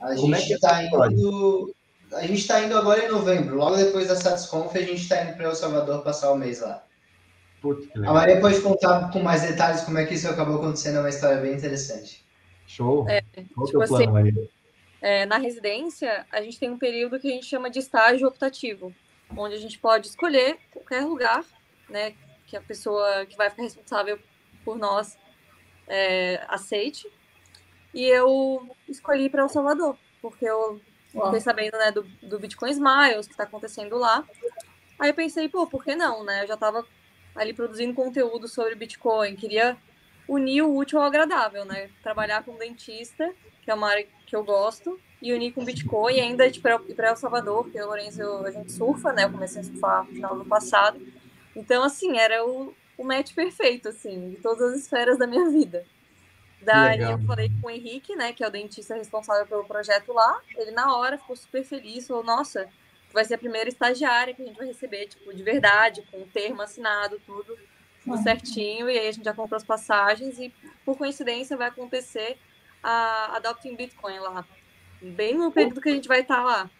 [SPEAKER 4] A Como gente está é tá indo. A gente está indo agora em novembro, logo depois da Satisconf, a gente está indo para El Salvador passar o mês lá. Putz, a Maria pode contar com mais detalhes como é que isso acabou acontecendo, é uma história bem interessante.
[SPEAKER 2] Show. É, Qual tipo plano, assim, Maria?
[SPEAKER 3] É, na residência, a gente tem um período que a gente chama de estágio optativo, onde a gente pode escolher qualquer lugar, né, que a pessoa que vai ficar responsável por nós é, aceite. E eu escolhi para El Salvador, porque eu fiquei sabendo né, do, do Bitcoin Smiles, que está acontecendo lá. Aí eu pensei, pô, por que não, né? Eu já estava ali produzindo conteúdo sobre Bitcoin, queria unir o útil ao agradável, né? Trabalhar com dentista, que é uma área que eu gosto, e unir com Bitcoin e ainda ir para El Salvador, porque o Lourenço a gente surfa, né? Eu comecei a surfar no final do passado. Então, assim, era o, o match perfeito, assim, de todas as esferas da minha vida. Daí Legal. eu falei com o Henrique, né, que é o dentista responsável pelo projeto lá. Ele na hora ficou super feliz, falou: "Nossa, vai ser a primeira estagiária que a gente vai receber, tipo, de verdade, com o termo assinado, tudo, tudo certinho. E aí a gente já comprou as passagens e, por coincidência, vai acontecer a Adopting Bitcoin lá. Bem no período que a gente vai estar lá.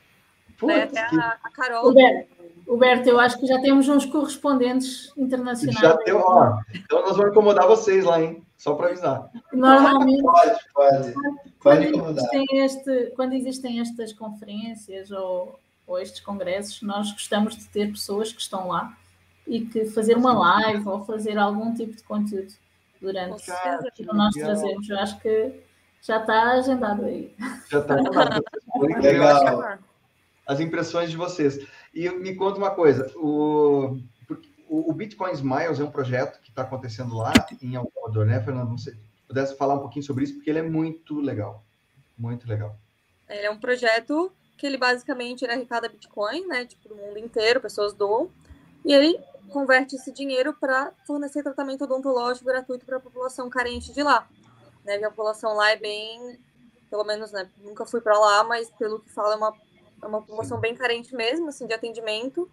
[SPEAKER 3] Putz, né? Até a, a Carol.
[SPEAKER 5] Huberto, eu acho que já temos uns correspondentes internacionais. Já tem,
[SPEAKER 2] ó. Então nós vamos incomodar vocês lá, hein? Só para avisar.
[SPEAKER 5] Normalmente.
[SPEAKER 4] Pode, pode. Pode incomodar.
[SPEAKER 5] Quando existem, este, quando existem estas conferências ou ou estes congressos, nós gostamos de ter pessoas que estão lá e que fazer uma live ou fazer algum tipo de conteúdo durante que nós trazemos. Eu acho que já está agendado aí.
[SPEAKER 2] Já está agendado. Legal. As impressões de vocês. E me conta uma coisa, o, o, Bitcoin Smiles é um projeto que está acontecendo lá em El Salvador, né, Fernando? Não sei, pudesse falar um pouquinho sobre isso, porque ele é muito legal. Muito legal.
[SPEAKER 3] Ele é um projeto que ele basicamente ele arrecada Bitcoin, né, tipo, do mundo inteiro, pessoas doam, e ele converte esse dinheiro para fornecer tratamento odontológico gratuito para a população carente de lá. Né, a população lá é bem, pelo menos, né, nunca fui para lá, mas pelo que fala é uma, é uma população bem carente mesmo, assim, de atendimento,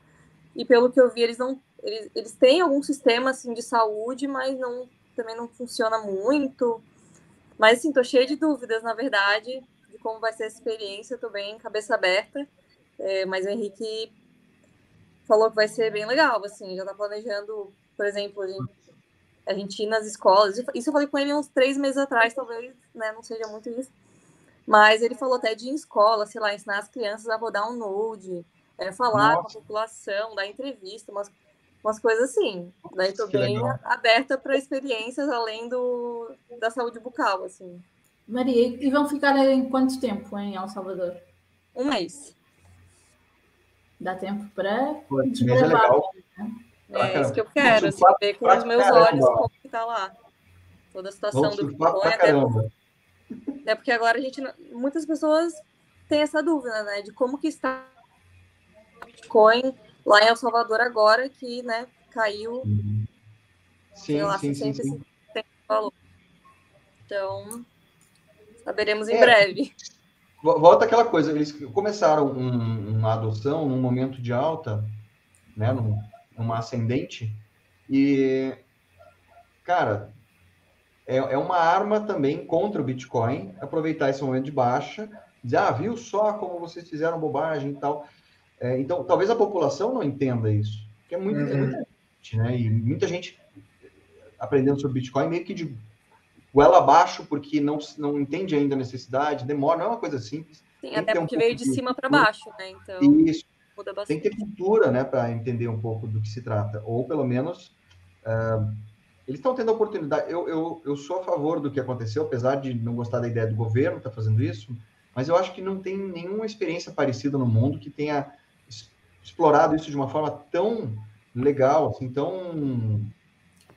[SPEAKER 3] e pelo que eu vi, eles não, eles, eles têm algum sistema, assim, de saúde, mas não, também não funciona muito, mas, assim, tô cheia de dúvidas, na verdade, de como vai ser a experiência, estou bem cabeça aberta. É, mas o Henrique falou que vai ser bem legal, assim, já está planejando, por exemplo, a gente, a gente ir nas escolas. Isso eu falei com ele uns três meses atrás, talvez, né, não seja muito isso. Mas ele falou até de ir em escola, sei lá, ensinar as crianças a rodar um Node, é, falar Nossa. com a população, dar entrevista, umas, umas coisas assim. Daí estou bem legal. aberta para experiências além do, da saúde bucal, assim.
[SPEAKER 5] Maria, e vão ficar em quanto tempo em El Salvador?
[SPEAKER 3] Um mês.
[SPEAKER 5] Dá tempo para
[SPEAKER 2] desbravar.
[SPEAKER 3] Né? É isso que eu quero, assim, ver com os meus olhos como está lá. Toda a situação do Bitcoin. Até, é porque agora a gente. Muitas pessoas têm essa dúvida, né? De como que está o Bitcoin lá em El Salvador agora, que né, caiu.
[SPEAKER 2] Uhum. Sim, lá, sim, sim, sim.
[SPEAKER 3] valor. Então, Saberemos em é, breve.
[SPEAKER 2] Volta aquela coisa, eles começaram um, uma adoção num momento de alta, né, num, numa ascendente, e, cara, é, é uma arma também contra o Bitcoin, aproveitar esse momento de baixa, dizer, ah, viu só como vocês fizeram bobagem e tal. É, então, talvez a população não entenda isso, porque é, muito, é uhum. é muita gente, né, e muita gente aprendendo sobre Bitcoin meio que de goela abaixo porque não, não entende ainda a necessidade, demora, não é uma coisa simples.
[SPEAKER 3] Sim, até porque um veio de cima para baixo, né? Então,
[SPEAKER 2] Isso. Tem que ter cultura, né, para entender um pouco do que se trata. Ou, pelo menos, uh, eles estão tendo a oportunidade. Eu, eu, eu sou a favor do que aconteceu, apesar de não gostar da ideia do governo estar tá fazendo isso, mas eu acho que não tem nenhuma experiência parecida no mundo que tenha explorado isso de uma forma tão legal, assim, tão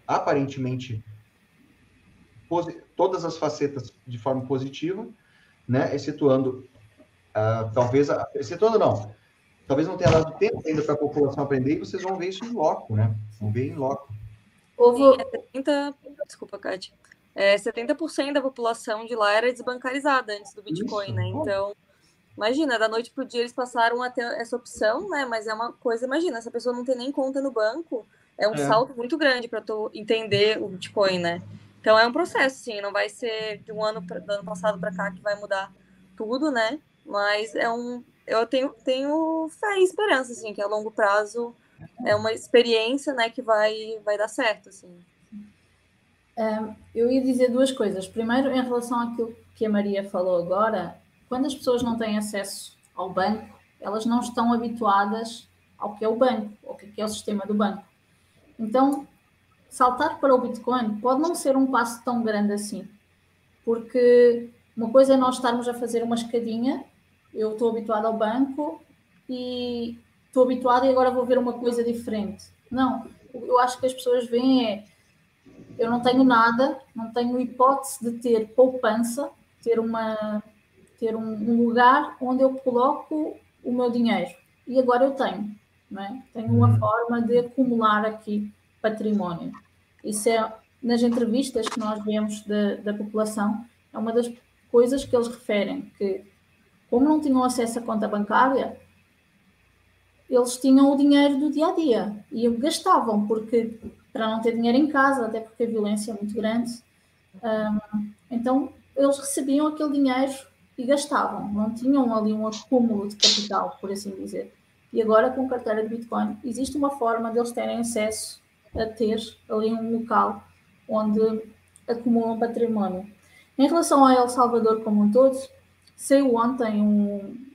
[SPEAKER 2] aparentemente todas as facetas de forma positiva, né? Excetuando, uh, talvez, excetuando não, talvez não tenha dado tempo ainda para a população aprender e vocês vão ver isso em loco, né? Vão ver em loco.
[SPEAKER 3] Houve 30, desculpa, Kátia, é, 70% da população de lá era desbancarizada antes do Bitcoin,
[SPEAKER 2] Isso.
[SPEAKER 3] né? Então, imagina, da noite pro dia eles passaram a ter essa opção, né? Mas é uma coisa, imagina, essa pessoa não tem nem conta no banco, é um
[SPEAKER 2] É.
[SPEAKER 3] salto muito grande para tu entender o Bitcoin, né? Então é um processo, sim, não vai ser de um ano pra, do ano passado para cá que vai mudar tudo, né? Mas é um eu tenho, tenho fé e esperança, assim, que a longo prazo é uma experiência, né, que vai, vai dar certo, assim.
[SPEAKER 5] Eu ia dizer duas coisas. Primeiro, em relação àquilo que a Maria falou agora, quando as pessoas não têm acesso ao banco, elas não estão habituadas ao que é o banco, ao que é o sistema do banco. Então, saltar para o Bitcoin pode não ser um passo tão grande assim, porque uma coisa é nós estarmos a fazer uma escadinha, eu estou habituado ao banco e estou habituado e agora vou ver uma coisa diferente. Não, eu acho que as pessoas veem é eu não tenho nada, não tenho hipótese de ter poupança, ter, uma, ter um, um lugar onde eu coloco o meu dinheiro. E agora eu tenho, não é? Tenho uma forma de acumular aqui património. Isso é, nas entrevistas que nós vemos da, da população, é uma das coisas que eles referem, que como não tinham acesso à conta bancária, eles tinham o dinheiro do dia a dia e gastavam, porque para não ter dinheiro em casa, até porque a violência é muito grande. Um, então, eles recebiam aquele dinheiro e gastavam, não tinham ali um acúmulo de capital, por assim dizer. E agora, com carteira de Bitcoin, existe uma forma de eles terem acesso a ter ali um local onde acumulam património. Em relação a El Salvador como um todo, saiu ontem um,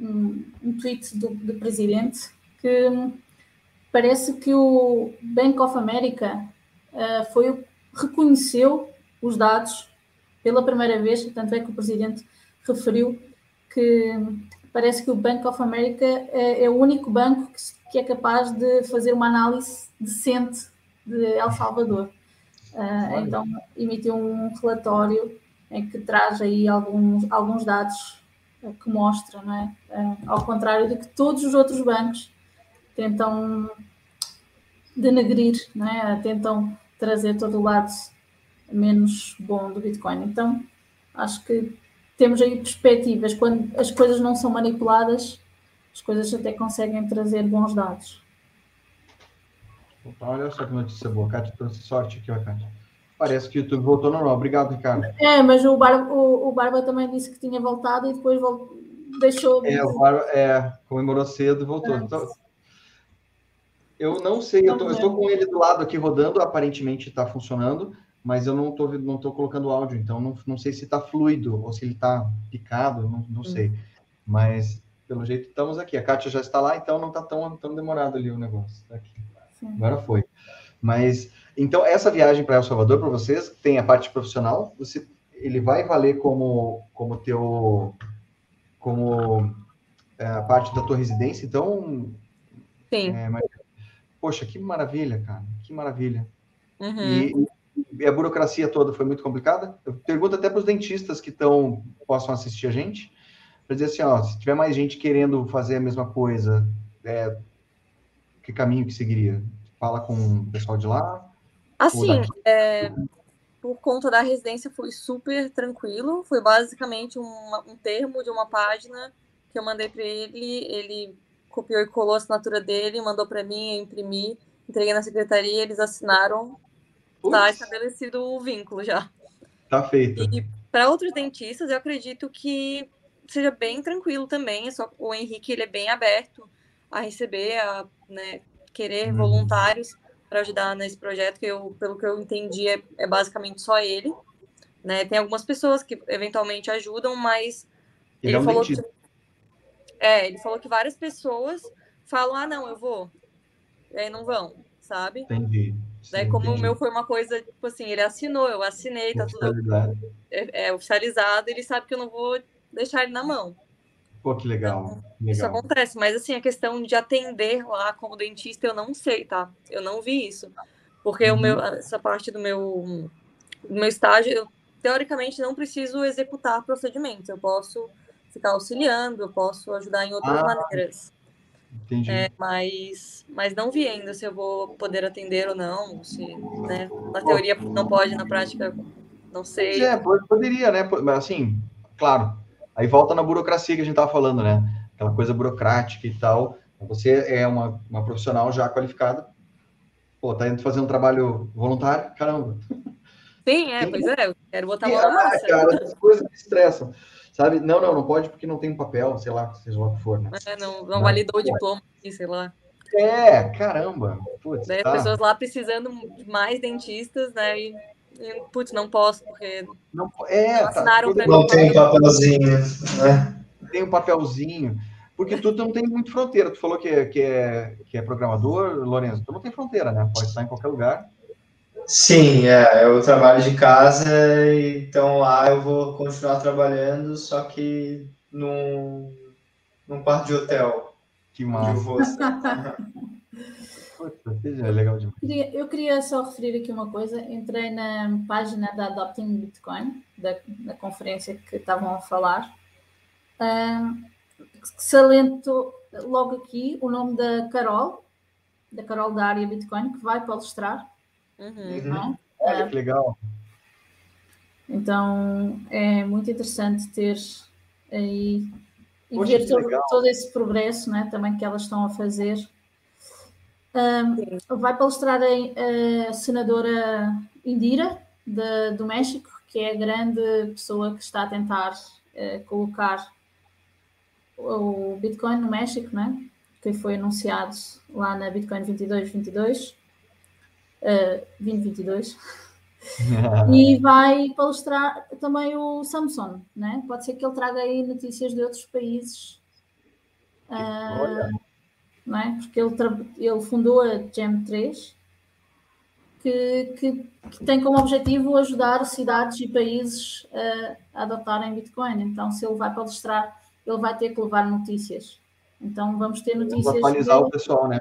[SPEAKER 5] um, um tweet do, do presidente que parece que o Bank of America uh, foi, reconheceu os dados pela primeira vez, tanto é que o presidente referiu que parece que o Bank of America é, é o único banco que, que, é capaz de fazer uma análise decente de El Salvador. Uh, então emitiu um relatório em que traz aí alguns, alguns dados que mostra, não é? Ao contrário de que todos os outros bancos tentam denegrir, não é? tentam trazer todo o lado menos bom do Bitcoin. Então, acho que temos aí perspectivas. Quando as coisas não são manipuladas, as coisas até conseguem trazer bons dados.
[SPEAKER 2] Opa, olha só que notícia boa. Kátia trouxe sorte aqui, ó, Kátia. Parece que o YouTube voltou normal. Obrigado, Ricardo.
[SPEAKER 5] É, mas o Barba, o, o Barba também disse que tinha voltado e depois voltou, deixou.
[SPEAKER 2] É, o Barba é, comemorou cedo e voltou. Então, eu não sei, eu estou com ele do lado aqui rodando, aparentemente está funcionando, mas eu não estou não tô colocando áudio, então não, não sei se está fluido ou se ele está picado, não, não sei. Hum. Mas, pelo jeito, estamos aqui. A Kátia já está lá, então não está tão, tão demorado ali o negócio. Tá. Agora foi. Mas, então, essa viagem para El Salvador, para vocês, tem a parte profissional, você, ele vai valer como, como teu, como é, a parte da tua residência, então...
[SPEAKER 3] Sim.
[SPEAKER 2] É, mas, poxa, que maravilha, cara, que maravilha.
[SPEAKER 3] Uhum.
[SPEAKER 2] E, e, a burocracia toda foi muito complicada? Eu pergunto até para os dentistas que estão, possam assistir a gente, para dizer assim, ó, se tiver mais gente querendo fazer a mesma coisa, é, que caminho que seguiria? Fala com o pessoal de lá?
[SPEAKER 3] Assim, é, por conta da residência foi super tranquilo. Foi basicamente um, um termo de uma página que eu mandei para ele. Ele copiou e colou a assinatura dele, mandou para mim, eu imprimi, entreguei na secretaria, eles assinaram. Está estabelecido o vínculo já.
[SPEAKER 2] Tá feito.
[SPEAKER 3] E para outros dentistas, eu acredito que seja bem tranquilo também. É só o Henrique ele é bem aberto a receber, a né, querer
[SPEAKER 2] Uhum.
[SPEAKER 3] voluntários para ajudar nesse projeto, que eu, pelo que eu entendi, é, é basicamente só ele. Né? Tem algumas pessoas que eventualmente ajudam, mas
[SPEAKER 2] Ele
[SPEAKER 3] ele,
[SPEAKER 2] é um
[SPEAKER 3] falou
[SPEAKER 2] dentista.
[SPEAKER 3] que, é, ele falou que várias pessoas falam, ah, não, eu vou. E aí não vão, sabe?
[SPEAKER 2] Entendi.
[SPEAKER 3] Daí,
[SPEAKER 2] Sim,
[SPEAKER 3] como
[SPEAKER 2] entendi.
[SPEAKER 3] o meu foi uma coisa, tipo assim, ele assinou, eu assinei, tá tudo é, é oficializado, ele sabe que eu não vou deixar ele na mão.
[SPEAKER 2] Pô, que legal.
[SPEAKER 3] Isso
[SPEAKER 2] legal.
[SPEAKER 3] acontece, mas assim, a questão de atender lá como dentista, eu não sei, tá? Eu não vi isso. Porque o
[SPEAKER 2] Uhum.
[SPEAKER 3] meu, essa parte do meu, do meu estágio, eu teoricamente não preciso executar procedimentos. Eu posso ficar auxiliando, eu posso ajudar em outras
[SPEAKER 2] Ah.
[SPEAKER 3] maneiras.
[SPEAKER 2] Entendi.
[SPEAKER 3] É, mas, mas não vi ainda se eu vou poder atender ou não. Se, né, na teoria não pode, na prática Não sei.
[SPEAKER 2] Pois é, pode- poderia, né? Mas assim, claro, aí volta na burocracia que a gente tava falando, né? Aquela coisa burocrática e tal. Você é uma, uma profissional já qualificada. Pô, tá indo fazer um trabalho voluntário? Caramba.
[SPEAKER 3] Sim, é, pois é, eu quero botar a mão na
[SPEAKER 2] Ah,
[SPEAKER 3] massa.
[SPEAKER 2] cara, essas coisas me estressam. Sabe? Não, não, não pode porque não tem um papel, sei lá, seja lá o que for, né?
[SPEAKER 3] É, não, não validou o diploma, aqui, sei lá.
[SPEAKER 2] É, caramba. Putz,
[SPEAKER 3] Daí
[SPEAKER 2] tá.
[SPEAKER 3] as pessoas lá precisando de mais dentistas, né? E, e, putz, não posso, porque
[SPEAKER 2] Não, é,
[SPEAKER 3] Não assinaram pra
[SPEAKER 4] Não tem um papelzinho, né?
[SPEAKER 2] tem um papelzinho. Porque tu não tem muito fronteira. Tu falou que é, que é, que é programador, Lourenço. Tu não tem fronteira, né? Pode estar em qualquer lugar.
[SPEAKER 4] Sim, é, eu trabalho de casa, então lá eu vou continuar trabalhando, só que num, num quarto de hotel,
[SPEAKER 2] Que massa. Putz, é legal demais.
[SPEAKER 5] Queria- Eu queria só referir aqui uma coisa. Entrei na página da Adopting Bitcoin, da, da conferência que estavam a falar. Ahm, saliento logo aqui o nome da Carol, da Carol da área Bitcoin, que vai palestrar.
[SPEAKER 3] Uhum.
[SPEAKER 5] é?
[SPEAKER 2] Olha que legal.
[SPEAKER 5] Então é muito interessante ter aí e
[SPEAKER 2] Poxa,
[SPEAKER 5] ver todo, todo esse progresso né, também que elas estão a fazer. Ahm, vai palestrar a, a senadora Indira, de- do México, que é a grande pessoa que está a tentar eh, colocar o Bitcoin no México, né? que foi anunciado lá na Bitcoin 2222, eh, 2022. E vai palestrar também o Samsung, né? Pode ser que ele traga aí notícias de outros países.
[SPEAKER 2] Olha.
[SPEAKER 5] não é? Porque ele, ele fundou a Gem3, que, que, que tem como objetivo ajudar cidades e países ah, a adotarem Bitcoin. Então, se ele vai palestrar, ele vai ter que levar notícias. Então, vamos ter
[SPEAKER 2] Vamos
[SPEAKER 5] notícias.
[SPEAKER 2] atualizar
[SPEAKER 5] dele.
[SPEAKER 2] o pessoal, né?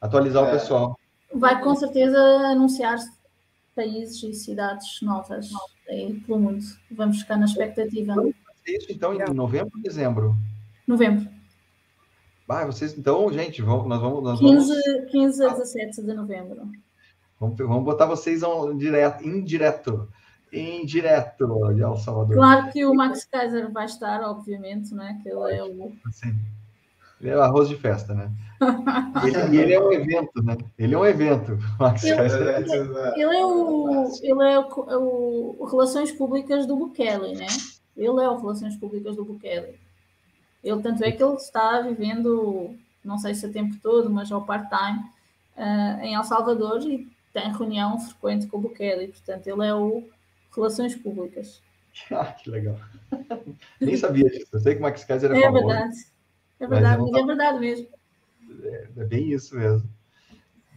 [SPEAKER 2] Atualizar o
[SPEAKER 4] É.
[SPEAKER 2] pessoal.
[SPEAKER 5] Vai com certeza anunciar países e cidades novas aí pelo mundo. Vamos ficar na expectativa.
[SPEAKER 2] É Isso então em novembro ou dezembro?
[SPEAKER 5] Novembro,
[SPEAKER 2] Vai, vocês então, gente, vamos, nós vamos, nós vamos,
[SPEAKER 5] 15, 15 a 17 de novembro.
[SPEAKER 2] vamos, vamos botar vocês ao direto, indireto, indireto de El Salvador.
[SPEAKER 5] Claro que o Max Kaiser vai estar, obviamente, né? que ele é o.
[SPEAKER 2] Assim, ele é arroz de festa, né? Ele, ele é um evento, né? Ele é um evento. Max
[SPEAKER 5] Eu-
[SPEAKER 2] Kaiser.
[SPEAKER 5] Ele é o, ele é o, o- o Relações Públicas do Bukele, né? Ele é o Relações Públicas do Bukele. Ele, tanto é que ele está vivendo, não sei se o tempo todo, mas ao part-time, ah, em El Salvador e tem reunião frequente com o Bukele. Portanto, ele é o Relações Públicas.
[SPEAKER 2] Ah, que legal. Nem sabia disso. Eu sei que o Max Kaiser é,
[SPEAKER 5] É
[SPEAKER 2] famoso.
[SPEAKER 5] verdade. É verdade, é verdade mesmo.
[SPEAKER 2] É bem isso mesmo.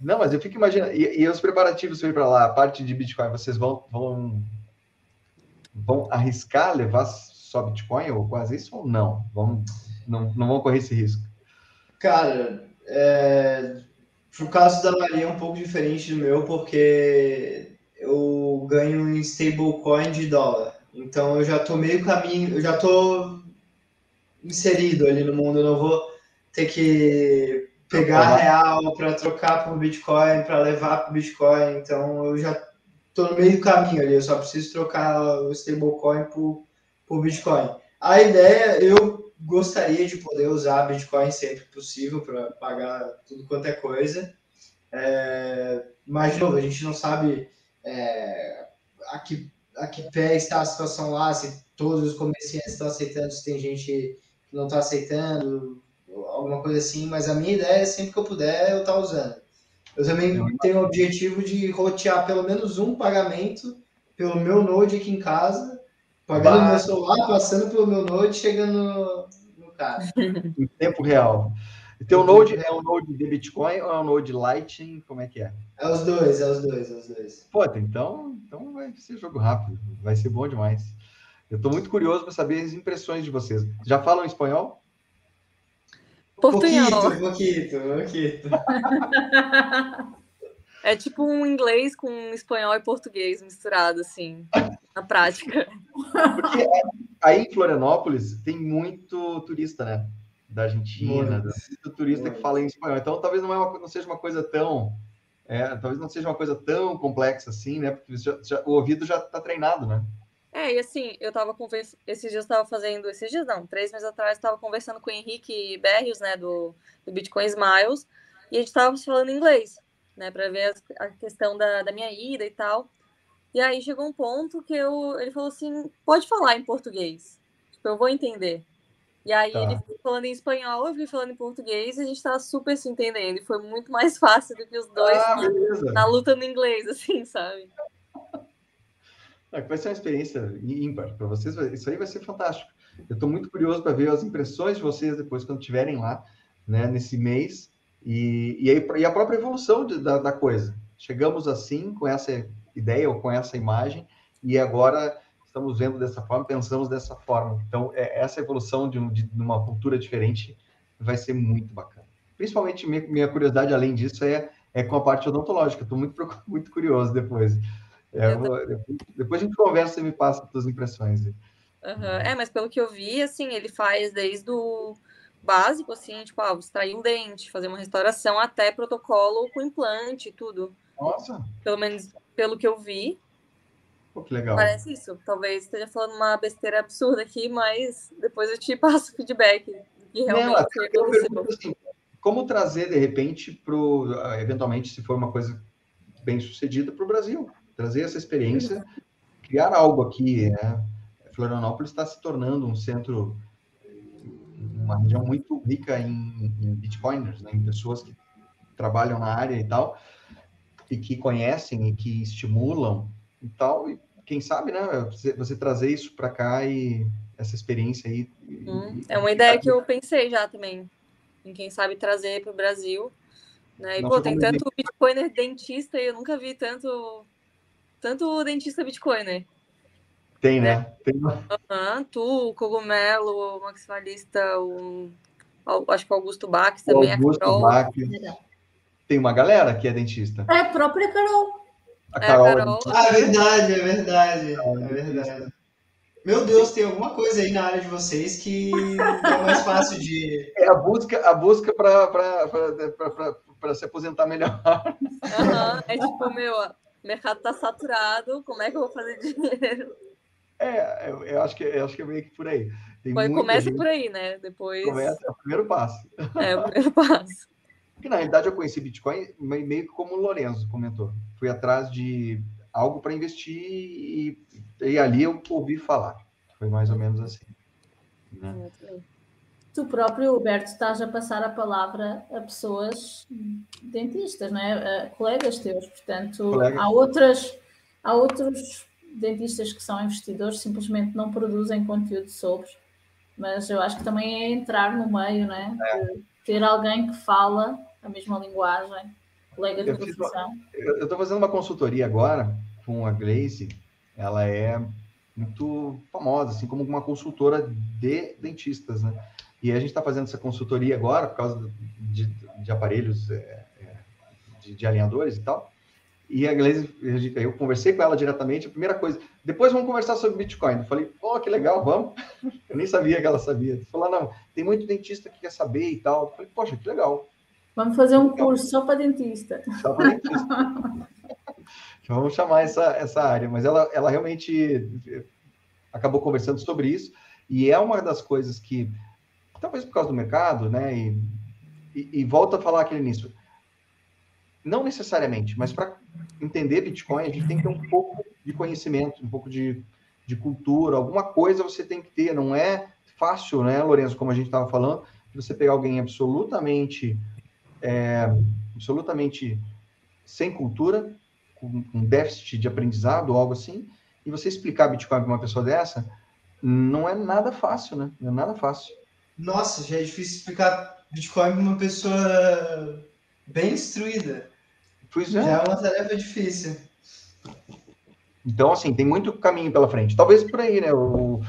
[SPEAKER 2] Não, mas eu fico imaginando. E, e os preparativos para ir para lá, a parte de Bitcoin, vocês vão, vão, vão arriscar levar só Bitcoin ou quase isso ou não? Vão, não, não vão correr esse risco?
[SPEAKER 4] Cara, é, pro caso da Maria é um pouco diferente do meu, porque eu ganho em stablecoin de dólar. Então eu já tô meio caminho, eu já tô inserido ali no mundo, eu não vou ter que pegar real para trocar para o Bitcoin, para levar para o Bitcoin. Então eu já tô no meio do caminho ali, eu só preciso trocar o stablecoin por, por Bitcoin. A ideia, eu gostaria de poder usar Bitcoin sempre possível para pagar tudo quanto é coisa. É, mas, de novo, a gente não sabe é, a, que, a que pé está a situação lá, se todos os comerciantes estão aceitando, se tem gente que não está aceitando, alguma coisa assim. Mas a minha ideia é sempre que eu puder, eu estar usando. Eu também tenho o objetivo de rotear pelo menos um pagamento pelo meu Node aqui em casa, pagando
[SPEAKER 2] Bah.
[SPEAKER 4] meu celular, passando pelo meu Node, chegando no, no cara.
[SPEAKER 2] Em tempo real. E teu Node é um Node de Bitcoin ou é um Node Lightning? Como é que é?
[SPEAKER 4] É os dois, é os dois, é os dois.
[SPEAKER 2] Pô, então, então vai ser jogo rápido. Vai ser bom demais. Eu estou muito curioso para saber as impressões de vocês. Já falam espanhol?
[SPEAKER 3] Portunhol.
[SPEAKER 4] Pouquito, pouquito, pouquito.
[SPEAKER 3] É tipo um inglês com espanhol e português misturado, assim, na prática.
[SPEAKER 2] Porque aí em Florianópolis tem muito turista, né? Da Argentina,
[SPEAKER 4] Muito.
[SPEAKER 2] da- muito turista que fala em espanhol. Então talvez não, é uma, não seja uma coisa tão É, talvez não seja uma coisa tão complexa assim, né? Porque já, já, o ouvido já está treinado, né?
[SPEAKER 3] É, e assim, eu tava conversando. Esses dias eu tava fazendo. Esses dias não, três meses atrás, eu tava conversando com o Henrique Berrios, né, do, do Bitcoin Smiles, e a gente tava falando inglês, né, pra ver a, a questão da, da minha ida e tal. E aí chegou um ponto que eu, ele falou assim: pode falar em português. Tipo, eu vou entender. E aí tá. ele falando em espanhol, eu fui falando em português e a gente tava super se entendendo. E foi muito mais fácil do que os dois ah, na, na, luta no inglês, assim, sabe?
[SPEAKER 2] Vai ser uma experiência ímpar para vocês. Isso aí vai ser fantástico. Eu estou muito curioso para ver as impressões de vocês depois, quando estiverem lá, né, nesse mês. E, e, aí, e a própria evolução de, da, da coisa. Chegamos assim, com essa ideia ou com essa imagem, e agora estamos vendo dessa forma, pensamos dessa forma. Então, é, essa evolução de, de, de, uma cultura diferente vai ser muito bacana. Principalmente, minha, minha curiosidade, além disso, é, é com a parte odontológica. Estou muito, muito curioso depois. É, vou, depois a gente conversa e me passa as suas impressões.
[SPEAKER 3] Uhum. É, mas pelo que eu vi, assim, ele faz desde o básico, assim, tipo, ah, extrair um dente, fazer uma restauração, até protocolo com implante e tudo.
[SPEAKER 2] Nossa!
[SPEAKER 3] Pelo menos pelo que eu vi.
[SPEAKER 2] Pô, que legal.
[SPEAKER 3] Parece isso. Talvez esteja falando uma besteira absurda aqui, mas depois eu te passo feedback que realmente Não, aconteceu.
[SPEAKER 2] Assim, como trazer, de repente, pro, ah, eventualmente, se for uma coisa bem sucedida, para o Brasil? Trazer essa experiência, criar algo aqui, né? Florianópolis está se tornando um centro, uma região muito rica em, em bitcoiners, né? em pessoas que trabalham na área e tal, e que conhecem e que estimulam e tal. E quem sabe, né? Você, você trazer isso para cá e essa experiência aí.
[SPEAKER 3] Hum, é uma ideia que eu pensei já também. Em quem sabe trazer para o Brasil. Né? E, pô, tem tanto Bitcoiner dentista e eu nunca vi tanto, tanto dentista Bitcoiner.
[SPEAKER 2] Tem, né? né? Tem.
[SPEAKER 3] Uhum, tu, o Cogumelo, o maximalista, o, acho que o Augusto Bax também.
[SPEAKER 2] Augusto Bax. Tem uma galera que é dentista.
[SPEAKER 5] É a própria Carol.
[SPEAKER 2] A Carol. É a Carol.
[SPEAKER 4] Ah, é verdade, é verdade. É verdade. Meu Deus, tem alguma coisa aí na área de vocês que é mais fácil de.
[SPEAKER 2] É a busca, a busca para se aposentar melhor.
[SPEAKER 3] Uhum, é tipo, meu, o mercado está saturado, como é que eu vou fazer dinheiro?
[SPEAKER 2] É, eu, eu acho que eu acho que é meio que por aí.
[SPEAKER 3] Tem começa gente... por aí, né? Depois.
[SPEAKER 2] Começa, é o primeiro passo.
[SPEAKER 3] É, o primeiro passo.
[SPEAKER 2] Porque, na realidade, eu conheci Bitcoin meio que como o Lorenzo comentou. Fui atrás de algo para investir e, e, ali eu ouvi falar. Foi mais ou menos assim. Né?
[SPEAKER 5] Tu próprio, Roberto, estás a passar a palavra a pessoas dentistas, não é? A colegas teus. Portanto, colegas. há outras, há outros dentistas que são investidores, simplesmente não produzem conteúdo sobre. Mas eu acho que também é entrar no meio, né? É. Ter alguém que fala a mesma linguagem, colega de eu profissão. Uma,
[SPEAKER 2] eu estou fazendo uma consultoria agora com a Gleice, ela é muito famosa, assim como uma consultora de dentistas, né? E a gente está fazendo essa consultoria agora por causa de, de aparelhos, é, é, de, de, alinhadores e tal. E a Gleice, eu conversei com ela diretamente, a primeira coisa, depois vamos conversar sobre Bitcoin. Eu falei, pô, que legal, vamos. Eu nem sabia que ela sabia. Falou, não, tem muito dentista que quer saber e tal. Eu falei, poxa, que legal.
[SPEAKER 5] Vamos fazer um curso só para dentista. Só para dentista.
[SPEAKER 2] Vamos chamar essa, essa área, mas ela, ela realmente acabou conversando sobre isso, e é uma das coisas que, talvez por causa do mercado, né, e, e, e volta a falar aquele início, não necessariamente, mas para entender Bitcoin, a gente tem que ter um pouco de conhecimento, um pouco de, de cultura, alguma coisa você tem que ter, não é fácil, né, Lourenço, como a gente estava falando, você pegar alguém absolutamente é, absolutamente sem cultura, com, com déficit de aprendizado algo assim, e você explicar Bitcoin para uma pessoa dessa, não é nada fácil, né? Não é nada fácil.
[SPEAKER 4] Nossa, já é difícil explicar Bitcoin para uma pessoa bem instruída. Pois é. Já é uma tarefa difícil.
[SPEAKER 2] Então, assim, tem muito caminho pela frente. Talvez por aí, né? O,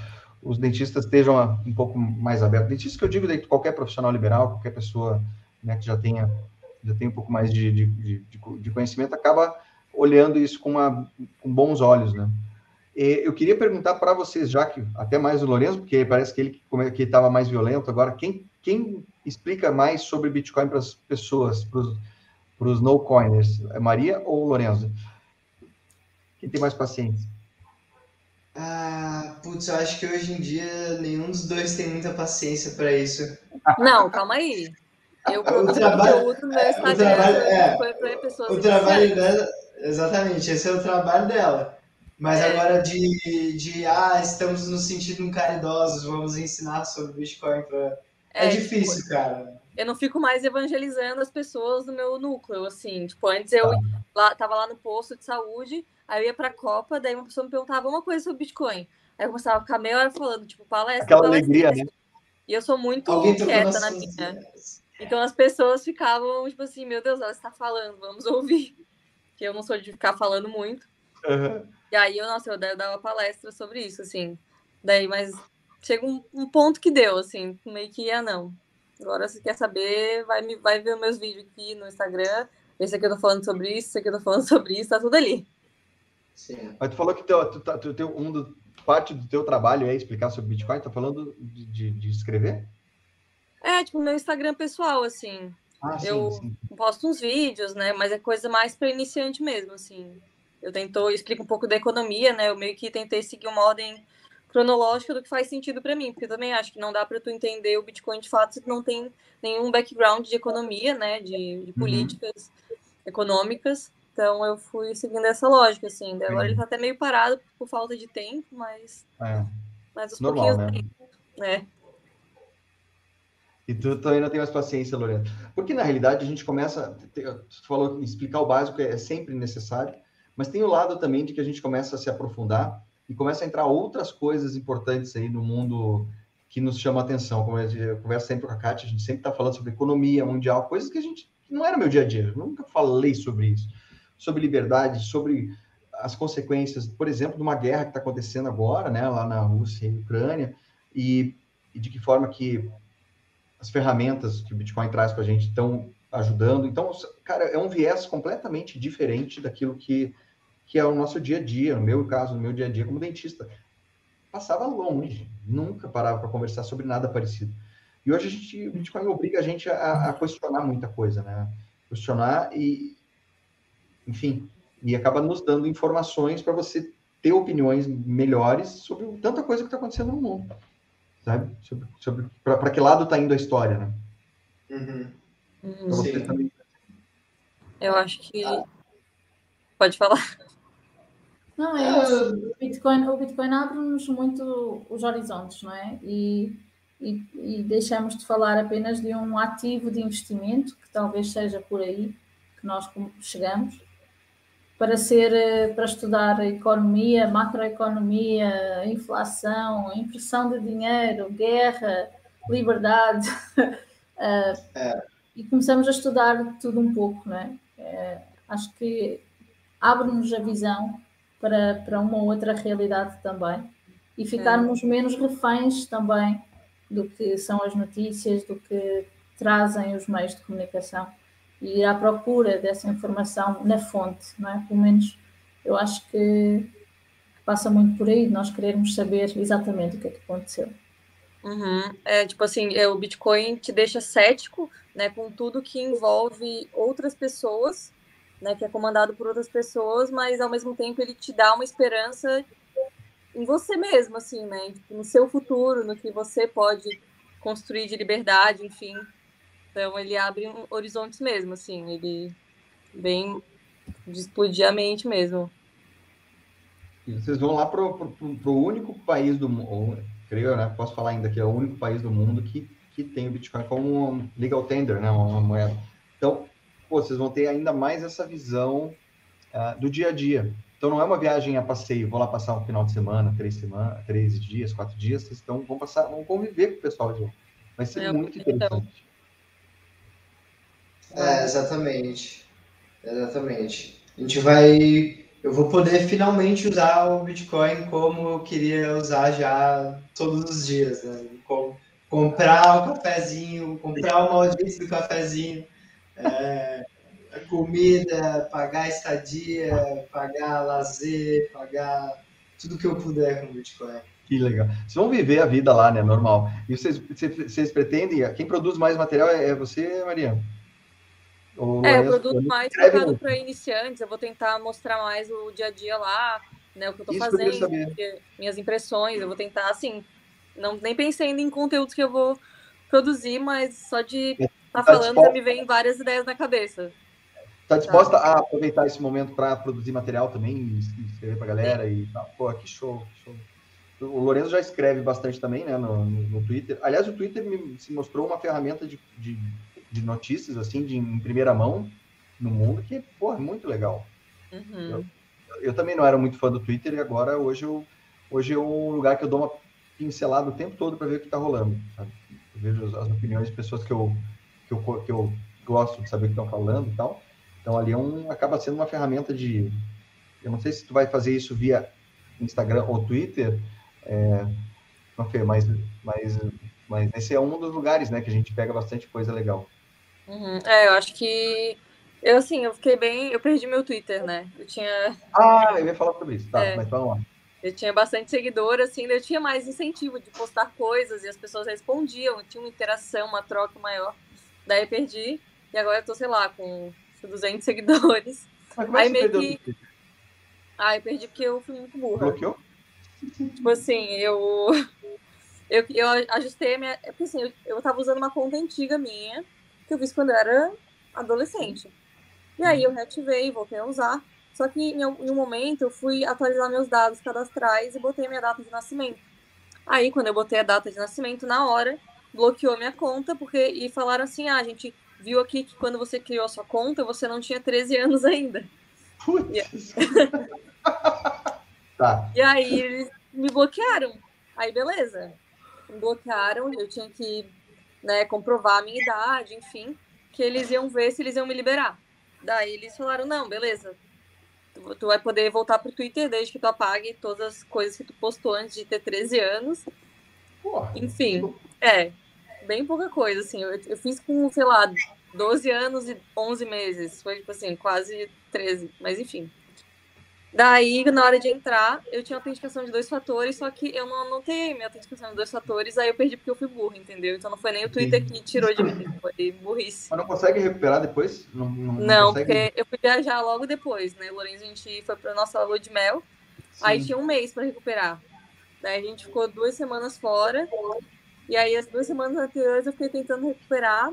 [SPEAKER 2] os dentistas estejam um pouco mais abertos. Dentista que eu digo de qualquer profissional liberal, qualquer pessoa né, que já tenha já tem um pouco mais de, de, de, de conhecimento, acaba olhando isso com, uma, com bons olhos, né? E eu queria perguntar para vocês, já que até mais o Lourenço, porque parece que ele que estava mais violento agora, quem, quem explica mais sobre Bitcoin para as pessoas, para os no coiners? É Maria ou Lorenzo? Quem tem mais paciência?
[SPEAKER 4] Ah, putz, eu acho que hoje em dia nenhum dos dois tem muita paciência para isso.
[SPEAKER 3] Não, calma aí. Eu
[SPEAKER 4] o trabalho,
[SPEAKER 3] conteúdo no meu Instagram,
[SPEAKER 4] o trabalho, é, o trabalho dela, exatamente, esse é o trabalho dela. Mas
[SPEAKER 3] É.
[SPEAKER 4] agora de, de, ah, estamos nos sentindo caridosos, vamos ensinar sobre Bitcoin para... É,
[SPEAKER 3] tipo,
[SPEAKER 4] difícil, cara.
[SPEAKER 3] eu não fico mais evangelizando as pessoas do meu núcleo, assim. Tipo, antes eu lá, tava lá no posto de saúde, aí eu ia pra Copa, daí uma pessoa me perguntava uma coisa sobre Bitcoin. Aí eu começava a ficar meia hora falando, tipo, palestra,
[SPEAKER 2] Aquela
[SPEAKER 3] palestra,
[SPEAKER 2] alegria,
[SPEAKER 3] palestra. E eu sou muito
[SPEAKER 4] Alguém
[SPEAKER 3] quieta na minha.
[SPEAKER 4] ideias.
[SPEAKER 3] Então as pessoas ficavam, tipo assim, meu Deus, ela está falando, vamos ouvir. Que eu não sou de ficar falando muito.
[SPEAKER 2] Aham.
[SPEAKER 3] E aí eu, nossa, eu dava palestra sobre isso, assim. Daí, mas chega um, um ponto que deu, assim, meio que, ah, não. Agora, se quer saber, vai, me, vai ver meus vídeos aqui no Instagram. Esse aqui eu tô falando sobre isso, esse aqui eu tô falando sobre isso, tá tudo ali.
[SPEAKER 4] Sim.
[SPEAKER 2] Mas tu falou que teu, tu, tá- tu, teu, um do, parte do teu trabalho é explicar sobre Bitcoin, tá falando de, de, de escrever?
[SPEAKER 3] É, tipo, meu Instagram pessoal, assim.
[SPEAKER 2] Ah,
[SPEAKER 3] Eu-
[SPEAKER 2] sim, sim.
[SPEAKER 3] posto uns vídeos, né? Mas é coisa mais para iniciante mesmo, assim. Eu tento eu explico um pouco da economia, né? Eu meio que tentei seguir uma ordem cronológica do que faz sentido para mim, porque eu também acho que não dá para tu entender o Bitcoin de fato se tu não tem nenhum background de economia, né? De, de políticas econômicas. Então eu fui seguindo essa lógica, assim. Agora ele tá até meio parado por falta de tempo, mas,
[SPEAKER 2] É.
[SPEAKER 3] mas os
[SPEAKER 2] Normal,
[SPEAKER 3] pouquinhos
[SPEAKER 2] né?
[SPEAKER 3] né?
[SPEAKER 2] E tu também não tem mais paciência, Lorena. Porque, na realidade, a gente começa... Tu falou que explicar o básico é sempre necessário, mas tem o lado também de que a gente começa a se aprofundar e começa a entrar outras coisas importantes aí no mundo que nos chama atenção. Como eu converso sempre com a Kátia, a gente sempre está falando sobre economia mundial, coisas que a gente... que não era meu dia a dia, eu nunca falei sobre isso. Sobre liberdade, sobre as consequências, por exemplo, de uma guerra que está acontecendo agora, né, lá na Rússia e Ucrânia, e, e de que forma que as ferramentas que o Bitcoin traz para a gente estão ajudando. Então, cara, é um viés completamente diferente daquilo que, que é o nosso dia a dia, no meu caso, no meu dia a dia como dentista. Passava longe, nunca parava para conversar sobre nada parecido. E hoje a gente, o Bitcoin obriga a gente a, a questionar muita coisa, né? Questionar e, enfim, e acaba nos dando informações para você ter opiniões melhores sobre tanta coisa que está acontecendo no mundo sabe? Sobre, sobre para que lado está indo a história, né?
[SPEAKER 4] Uhum.
[SPEAKER 3] Hum,
[SPEAKER 2] também.
[SPEAKER 3] eu acho que. Pode falar.
[SPEAKER 5] Não, é isso. O Bitcoin, o Bitcoin abre-nos muito os horizontes, não é? E, e, e deixamos de falar apenas de um ativo de investimento, que talvez seja por aí que nós chegamos, para ser eh, para estudar economia, macroeconomia, inflação, impressão de dinheiro, guerra, liberdade. Eh, E começamos a estudar tudo um pouco, não é? Eh, acho que abre-nos a visão para, para uma outra realidade também e ficarmos menos reféns também do que são as notícias, do que trazem os meios de comunicação e ir à procura dessa informação na fonte, não é? Pelo menos eu acho que passa muito por aí, nós queremos saber exatamente o que é que aconteceu.
[SPEAKER 3] Uhum. É, tipo assim, é, o Bitcoin te deixa cético, né, com tudo que envolve outras pessoas, né, que é comandado por outras pessoas, mas ao mesmo tempo ele te dá uma esperança em você mesmo, assim, né, tipo, no seu futuro, no que você pode construir de liberdade, enfim. Então ele abre um- horizontes mesmo, assim, ele vem de explodir a mente mesmo.
[SPEAKER 2] E vocês vão lá para o único país do mundo, creio, né? Posso falar ainda que é o único país do mundo que, que tem o Bitcoin como um legal tender, né? Uma moeda. Então, pô, vocês vão ter ainda mais essa visão ah, do dia a dia. Então, não é uma viagem a passeio, vou lá passar um final de semana, três semanas, três dias, quatro dias, vocês estão, vão passar, vão conviver com o pessoal de lá. Vai ser
[SPEAKER 3] É,
[SPEAKER 2] muito
[SPEAKER 3] então.
[SPEAKER 2] interessante.
[SPEAKER 4] É, exatamente. Exatamente. A gente vai. Eu vou poder finalmente usar o Bitcoin como eu queria usar já todos os dias, né? Com- comprar o cafezinho, comprar o maldito do cafezinho, é, a comida, pagar a estadia, pagar lazer, pagar tudo que eu puder com o Bitcoin.
[SPEAKER 2] Que legal. Vocês vão viver a vida lá, né? Normal. E vocês, vocês, vocês pretendem. Quem produz mais material é é você, Maria? O
[SPEAKER 3] É, eu produzo mais focado para iniciantes. Eu vou tentar mostrar mais o dia a dia lá, né? O que eu tô
[SPEAKER 2] Isso que eu queria
[SPEAKER 3] fazendo, porque- minhas impressões. Eu vou tentar, assim, não nem pensei ainda em conteúdos que eu vou produzir, mas só de estar
[SPEAKER 2] tá
[SPEAKER 3] falando
[SPEAKER 2] disposta-
[SPEAKER 3] me vem várias ideias na cabeça.
[SPEAKER 2] Tá disposta a aproveitar esse momento para produzir material também, escrever para galera e tal? Pô, que show, que show. O Lourenço já escreve bastante também, né, no, no- no Twitter. Aliás, o Twitter me, se mostrou uma ferramenta de, de, de notícias, assim, de, em primeira mão no mundo, que, pô, é muito legal.
[SPEAKER 3] Uhum.
[SPEAKER 2] Eu também não era muito fã do Twitter e agora, hoje, eu, hoje é um lugar que eu dou uma pincelada o tempo todo para ver o que está rolando, sabe? Eu vejo as, as opiniões de pessoas que eu, que eu, que eu gosto de saber o que estão falando e tal. Então, ali é um, acaba sendo uma ferramenta de... Eu não sei se tu vai fazer isso via Instagram ou Twitter, é, não sei, mas, mas, mas esse é um dos lugares, né, que a gente pega bastante coisa legal.
[SPEAKER 3] Uhum. É, eu acho que. Eu, assim, eu fiquei bem. Eu perdi meu Twitter, né? Eu tinha,
[SPEAKER 2] Ah, eu ia falar sobre isso. Tá,
[SPEAKER 3] É.
[SPEAKER 2] mas vamos lá.
[SPEAKER 3] eu tinha bastante seguidor, assim, eu tinha mais incentivo de postar coisas e as pessoas respondiam, tinha uma interação, uma troca maior. Daí eu perdi, e agora eu tô, sei lá, com 200 seguidores.
[SPEAKER 2] Mas como é
[SPEAKER 3] Aí
[SPEAKER 2] que
[SPEAKER 3] meio que-
[SPEAKER 2] Twitter?
[SPEAKER 3] Ah, eu perdi porque eu fui muito burra.
[SPEAKER 2] Bloqueou?
[SPEAKER 3] Tipo assim, eu. Eu, eu ajustei a minha. é Porque assim, eu, eu tava usando uma conta antiga minha, que eu fiz quando eu era adolescente. E aí eu reativei, voltei a usar. Só que em um momento eu fui atualizar meus dados cadastrais e botei minha data de nascimento. Aí, quando eu botei a data de nascimento, na hora, bloqueou minha conta, porque. E falaram assim: ah, a gente viu aqui que quando você criou a sua conta, você não tinha 13 anos ainda.
[SPEAKER 2] Putz. tá.
[SPEAKER 3] E aí eles me bloquearam. Aí beleza. Me bloquearam, eu tinha que né, comprovar a minha idade, enfim, que eles iam ver se eles iam me liberar. Daí eles falaram, não, beleza. Tu, tu vai poder voltar pro Twitter desde que tu apague todas as coisas que tu postou antes de ter 13 anos.
[SPEAKER 2] Porra.
[SPEAKER 3] Enfim, é, bem pouca coisa, assim. Eu, eu fiz com, sei lá, 12 anos e 11 meses. Foi, tipo assim, quase 13, mas enfim. Daí, na hora de entrar, eu tinha autenticação de dois fatores, só que eu não anotei minha autenticação de dois fatores, aí eu perdi porque eu fui burra, entendeu? Então não foi nem o Twitter que tirou de mim, foi burrice.
[SPEAKER 2] Mas não consegue recuperar depois? Não, não,
[SPEAKER 3] Não,
[SPEAKER 2] consegue?
[SPEAKER 3] porque eu fui viajar logo depois, né? O Lourenço, a gente foi pra nossa lua de mel, aí
[SPEAKER 2] Sim.
[SPEAKER 3] tinha um mês pra recuperar. Daí a gente ficou duas semanas fora, e aí as duas semanas anteriores eu fiquei tentando recuperar,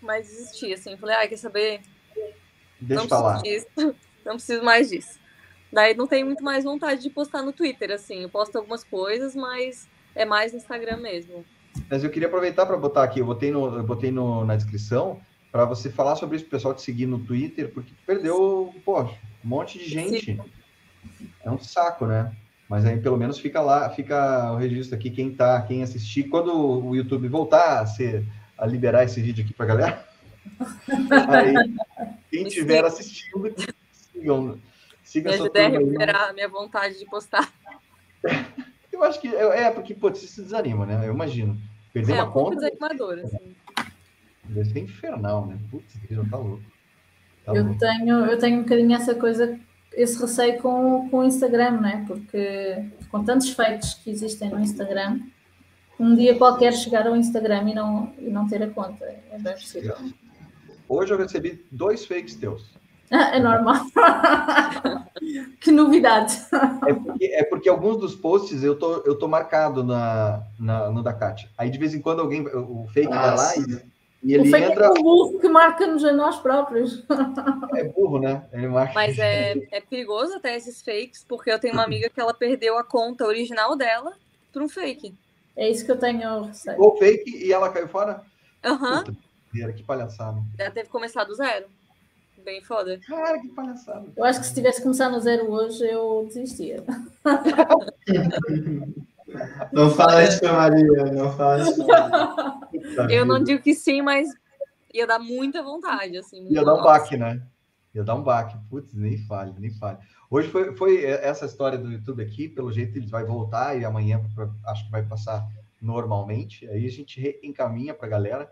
[SPEAKER 3] mas desisti, assim. Falei, ah, quer saber?
[SPEAKER 2] Deixa
[SPEAKER 3] não
[SPEAKER 2] falar.
[SPEAKER 3] preciso disso, não preciso mais disso. Daí não tenho muito mais vontade de postar no Twitter, assim. Eu posto algumas coisas, mas é mais no Instagram mesmo.
[SPEAKER 2] Mas eu queria aproveitar para botar aqui, eu botei, no, eu botei no, na descrição para você falar sobre isso, pessoal te seguir no Twitter, porque perdeu, pô, um monte de gente. É um saco, né? Mas aí pelo menos fica lá, fica o registro aqui, quem tá, quem assistir, quando o YouTube voltar a ser a liberar esse vídeo aqui pra galera. aí, quem estiver assistindo, sigam, siga
[SPEAKER 3] Me ajudei a recuperar a minha vontade de postar.
[SPEAKER 2] Eu acho que é, é, porque, pô, você se desanima, né? Eu imagino. Perder
[SPEAKER 3] É
[SPEAKER 2] uma
[SPEAKER 3] um pouco
[SPEAKER 2] conta
[SPEAKER 3] desanimador, assim.
[SPEAKER 2] deve ser infernal, né? Putz, já tá louco. Tá
[SPEAKER 5] Eu
[SPEAKER 2] louco.
[SPEAKER 5] tenho, eu tenho um bocadinho essa coisa, esse receio com, com o Instagram, né? Porque com tantos fakes que existem no Instagram, um dia qualquer chegar ao Instagram e não, e não ter a conta. É bem possível.
[SPEAKER 2] Hoje eu recebi dois fakes teus.
[SPEAKER 5] Ah, É normal. que novidade.
[SPEAKER 2] É porque, é porque alguns dos posts eu tô, eu tô marcado na, na, no da Kátia. Aí de vez em quando alguém, o fake vai
[SPEAKER 4] Ah,
[SPEAKER 2] lá
[SPEAKER 4] sim.
[SPEAKER 2] E, e
[SPEAKER 5] o
[SPEAKER 2] ele
[SPEAKER 5] fake
[SPEAKER 2] entra.
[SPEAKER 5] é um burro que marca-nos a nós próprios.
[SPEAKER 2] É burro, né? Ele marca.
[SPEAKER 3] Mas é, é perigoso até esses fakes, porque eu tenho uma amiga que ela perdeu a conta original dela por um fake.
[SPEAKER 5] É isso que eu tenho receio.
[SPEAKER 2] Ou fake e ela caiu fora.
[SPEAKER 3] Aham,
[SPEAKER 2] merda, que palhaçada.
[SPEAKER 3] ela teve que começar do zero. Bem foda.
[SPEAKER 2] Cara, que palhaçada.
[SPEAKER 5] Eu acho que se tivesse começado no zero hoje, eu desistia.
[SPEAKER 4] Não fala isso pra Maria, não fala isso pra
[SPEAKER 3] Eu não digo que sim, mas ia dar muita vontade, assim.
[SPEAKER 2] Ia dar um baque, né? Ia dar um baque. Putz, nem fale, nem fale. Hoje foi, foi essa história do YouTube aqui, pelo jeito ele vai voltar e amanhã pra- acho que vai passar normalmente. Aí a gente reencaminha para a galera,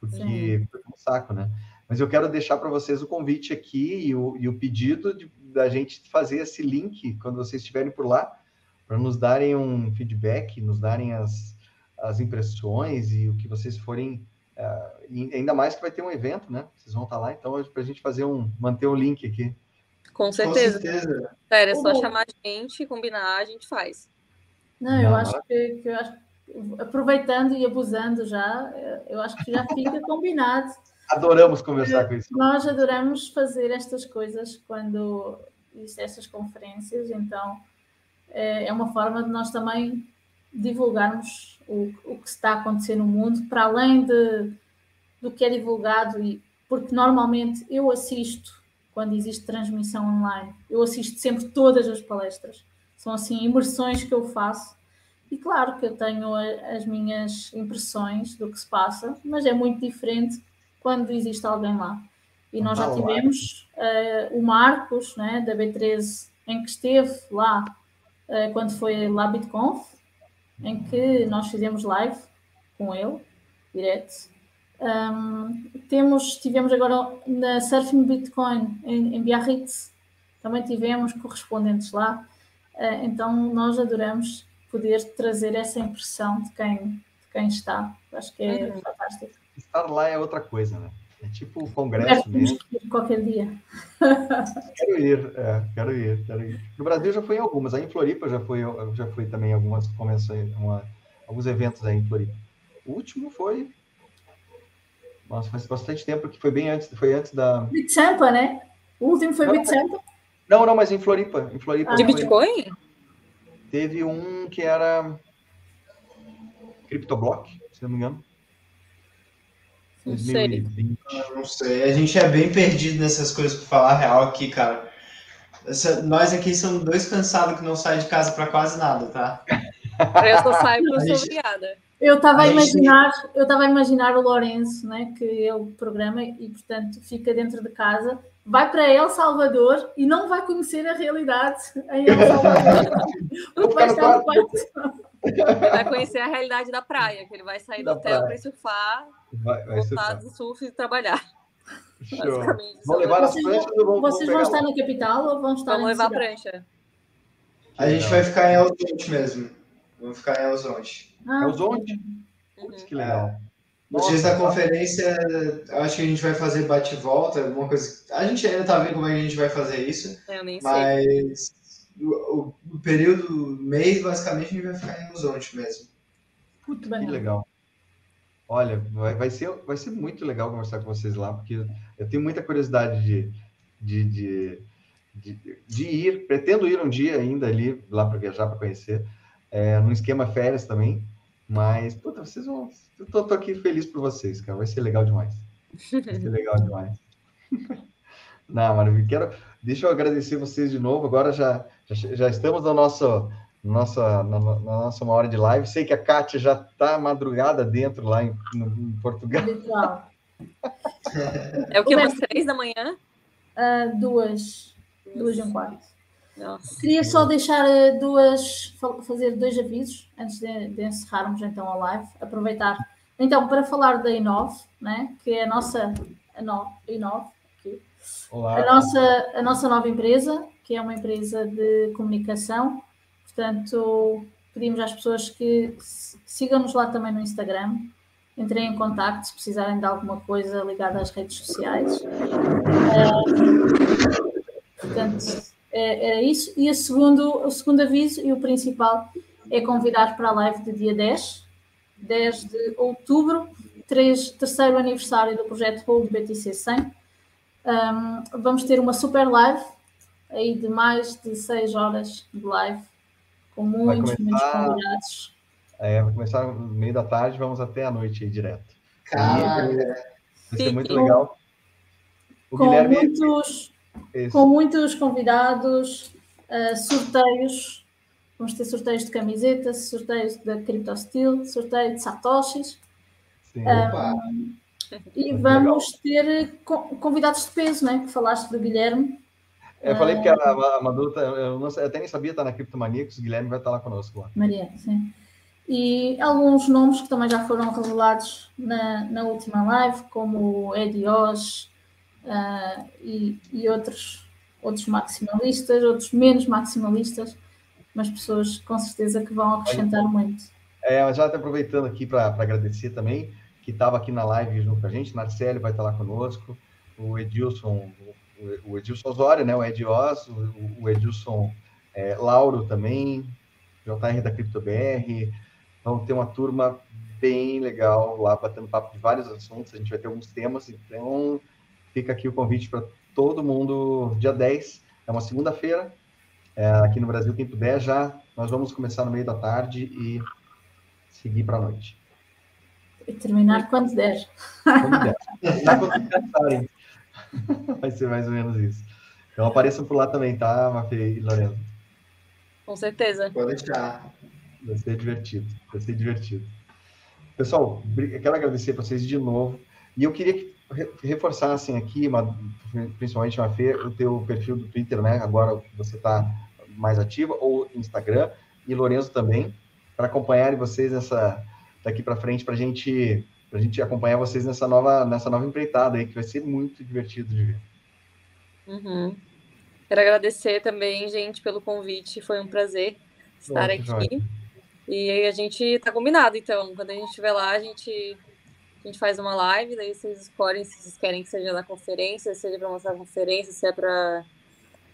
[SPEAKER 2] porque foi um saco, né? Mas eu quero deixar para vocês o convite aqui e o, e o pedido de, da gente fazer esse link quando vocês estiverem por lá, para nos darem um feedback, nos darem as, as impressões e o que vocês forem Uh, ainda mais que vai ter um evento, né? Vocês vão estar lá, então para a gente fazer um, manter o um link aqui.
[SPEAKER 3] Com certeza. Com certeza. Sério, é só chamar a gente, combinar, a gente faz.
[SPEAKER 5] Não, eu acho que, que eu acho, aproveitando e abusando já, eu acho que já fica combinado.
[SPEAKER 2] Adoramos conversar com isso.
[SPEAKER 5] Nós adoramos fazer estas coisas quando existem estas conferências, então é, é uma forma de nós também divulgarmos o, o que está a acontecer no mundo, para além de, do que é divulgado, e porque normalmente eu assisto quando existe transmissão online, eu assisto sempre todas as palestras. São assim imersões que eu faço. E claro que eu tenho as minhas impressões do que se passa, mas é muito diferente quando existe alguém lá. E nós já tivemos uh, o Marcos, né, da B13, em que esteve lá quando foi lá BitConf, em que nós fizemos live com ele, direto. Um, temos, tivemos agora na Surfing Bitcoin em, em Biarritz, também tivemos correspondentes lá. Uh, então nós adoramos poder trazer essa impressão de quem, de quem está. Acho que é uhum. fantástico.
[SPEAKER 2] Estar lá é outra coisa, né? É tipo o congresso mesmo.
[SPEAKER 5] Qualquer dia.
[SPEAKER 2] quero ir, é, quero ir, quero ir. No Brasil já fui em algumas, aí em Floripa já fui, já fui também algumas convenções, uma, alguns eventos aí em Floripa. O último foi. Nossa, faz bastante tempo que foi bem antes, foi antes da.
[SPEAKER 5] Bitsampa, né? O último foi Bitsampa?
[SPEAKER 2] Não, não, mas em Floripa. Em Floripa
[SPEAKER 3] ah, de Bitcoin?
[SPEAKER 2] Teve um que era CryptoBlock, se não me engano.
[SPEAKER 4] Não sei. Ah, não sei. A gente é bem perdido nessas coisas para falar real aqui, cara. Essa, nós aqui somos dois cansados que não saem de casa para quase nada, tá?
[SPEAKER 3] Eu só saio porque eu sou obrigada.
[SPEAKER 5] Eu estava a, imaginar, gente... eu estava a imaginar o Lourenço, né, que ele programa e portanto fica dentro de casa, vai para El Salvador e não vai conhecer a realidade em El Salvador. estar no quarto.
[SPEAKER 3] Ele vai conhecer a realidade da praia, que ele vai sair da do hotel para surfar, vai, vai voltar do surf e trabalhar.
[SPEAKER 2] Vão levar as pranchas ou vão
[SPEAKER 5] Vocês vão estar na capital ou vão estar
[SPEAKER 3] Vamos levar a prancha.
[SPEAKER 4] A gente vai ficar em Elzonte mesmo. Vamos ficar em Elzonte.
[SPEAKER 2] Ah, Elzonte? Uhum. Que legal. É.
[SPEAKER 4] Nos dias da conferência, acho que a gente vai fazer bate-volta, alguma coisa. A gente ainda tá vendo como é que a gente vai fazer isso.
[SPEAKER 3] Eu nem
[SPEAKER 4] mas sei o, o período, mês, basicamente, a gente vai ficar em Horizonte mesmo.
[SPEAKER 5] Muito bem.
[SPEAKER 2] Que legal. Olha, vai, vai, ser, vai ser muito legal conversar com vocês lá, porque eu tenho muita curiosidade de, de, de, de, de ir. Pretendo ir um dia ainda ali, lá para viajar, para conhecer, é, no esquema férias também. Mas, puta, vocês vão. Eu tô, tô aqui feliz por vocês, cara. Vai ser legal demais. Vai ser legal demais. Não, maravilha. Quero, deixa eu agradecer vocês de novo. Agora já, já, já estamos no nosso, nossa, na, na, nossa uma hora de live. Sei que a Kátia já está madrugada dentro lá em, no, em Portugal.
[SPEAKER 3] É o que? Umas três da manhã?
[SPEAKER 5] Uh, duas. Duas e um quarto. Nossa. Queria só deixar uh, duas, fazer dois avisos antes de, de, encerrarmos então a live. Aproveitar então para falar da Inov, né, que é a nossa a Inov,
[SPEAKER 2] Olá.
[SPEAKER 5] A nossa, a nossa nova empresa, que é uma empresa de comunicação, portanto, pedimos às pessoas que sigam-nos lá também no Instagram, entrem em contato se precisarem de alguma coisa ligada às redes sociais. É, portanto, é, era isso. E a segundo, o segundo aviso e o principal é convidar para a live de dia 10, 10 de outubro, 3, terceiro aniversário do projeto Hold BTC 100. Um, vamos ter uma super live aí de mais de 6 horas de live com muitos, começar, muitos convidados.
[SPEAKER 2] É, vai começar no meio da tarde, vamos até a noite aí direto.
[SPEAKER 4] Caraca!
[SPEAKER 2] Vai ser muito legal.
[SPEAKER 5] O com, Guilherme... muitos, com muitos convidados, uh, sorteios. Vamos ter sorteios de camisetas, sorteios da CryptoSteel, sorteio de Satoshis. Sim, um, e vamos ter convidados de peso, né? Que falaste do Guilherme.
[SPEAKER 2] Eu falei que a, a Madu, tá, eu, não, eu até nem sabia estar na Criptomaníacos, o Guilherme vai estar lá conosco. Lá.
[SPEAKER 5] Maria, sim. E alguns nomes que também já foram revelados na, na última live, como Eddie Oz uh, e, e outros, outros maximalistas, outros menos maximalistas, mas pessoas com certeza que vão acrescentar muito.
[SPEAKER 2] É, já até aproveitando aqui para agradecer também, que estava aqui na live junto com a gente, Narcélio vai estar lá conosco, o Edilson, o Edilson Osório, né, o Ed Oz, o, Edilson é, Lauro também, JR da CryptoBR, vamos ter uma turma bem legal lá, batendo papo de vários assuntos, a gente vai ter alguns temas, então fica aqui o convite para todo mundo, dia 10, é uma segunda-feira, é, aqui no Brasil, quem puder já, nós vamos começar no meio da tarde e seguir para a noite.
[SPEAKER 5] E terminar quando der.
[SPEAKER 2] Quando der. quando. Vai ser mais ou menos isso. Então apareçam por lá também, tá, Mafê e Lorenzo?
[SPEAKER 3] Com certeza.
[SPEAKER 4] Pode deixar.
[SPEAKER 2] Vai ser divertido. Vai ser divertido. Pessoal, quero agradecer para vocês de novo. E eu queria reforçar assim aqui, principalmente Mafê, o teu perfil do Twitter, né? Agora você está mais ativa, ou Instagram, e Lorenzo também, para acompanharem vocês nessa daqui para frente, para gente, a gente acompanhar vocês nessa nova, nessa nova empreitada aí, que vai ser muito divertido de ver.
[SPEAKER 3] Uhum. Quero agradecer também, gente, pelo convite. Foi um prazer estar Nossa, aqui. Joia. E a gente está combinado, então. Quando a gente estiver lá, a gente, a gente faz uma live, daí vocês escolhem se vocês querem que seja da conferência, seja para mostrar a conferência, se é para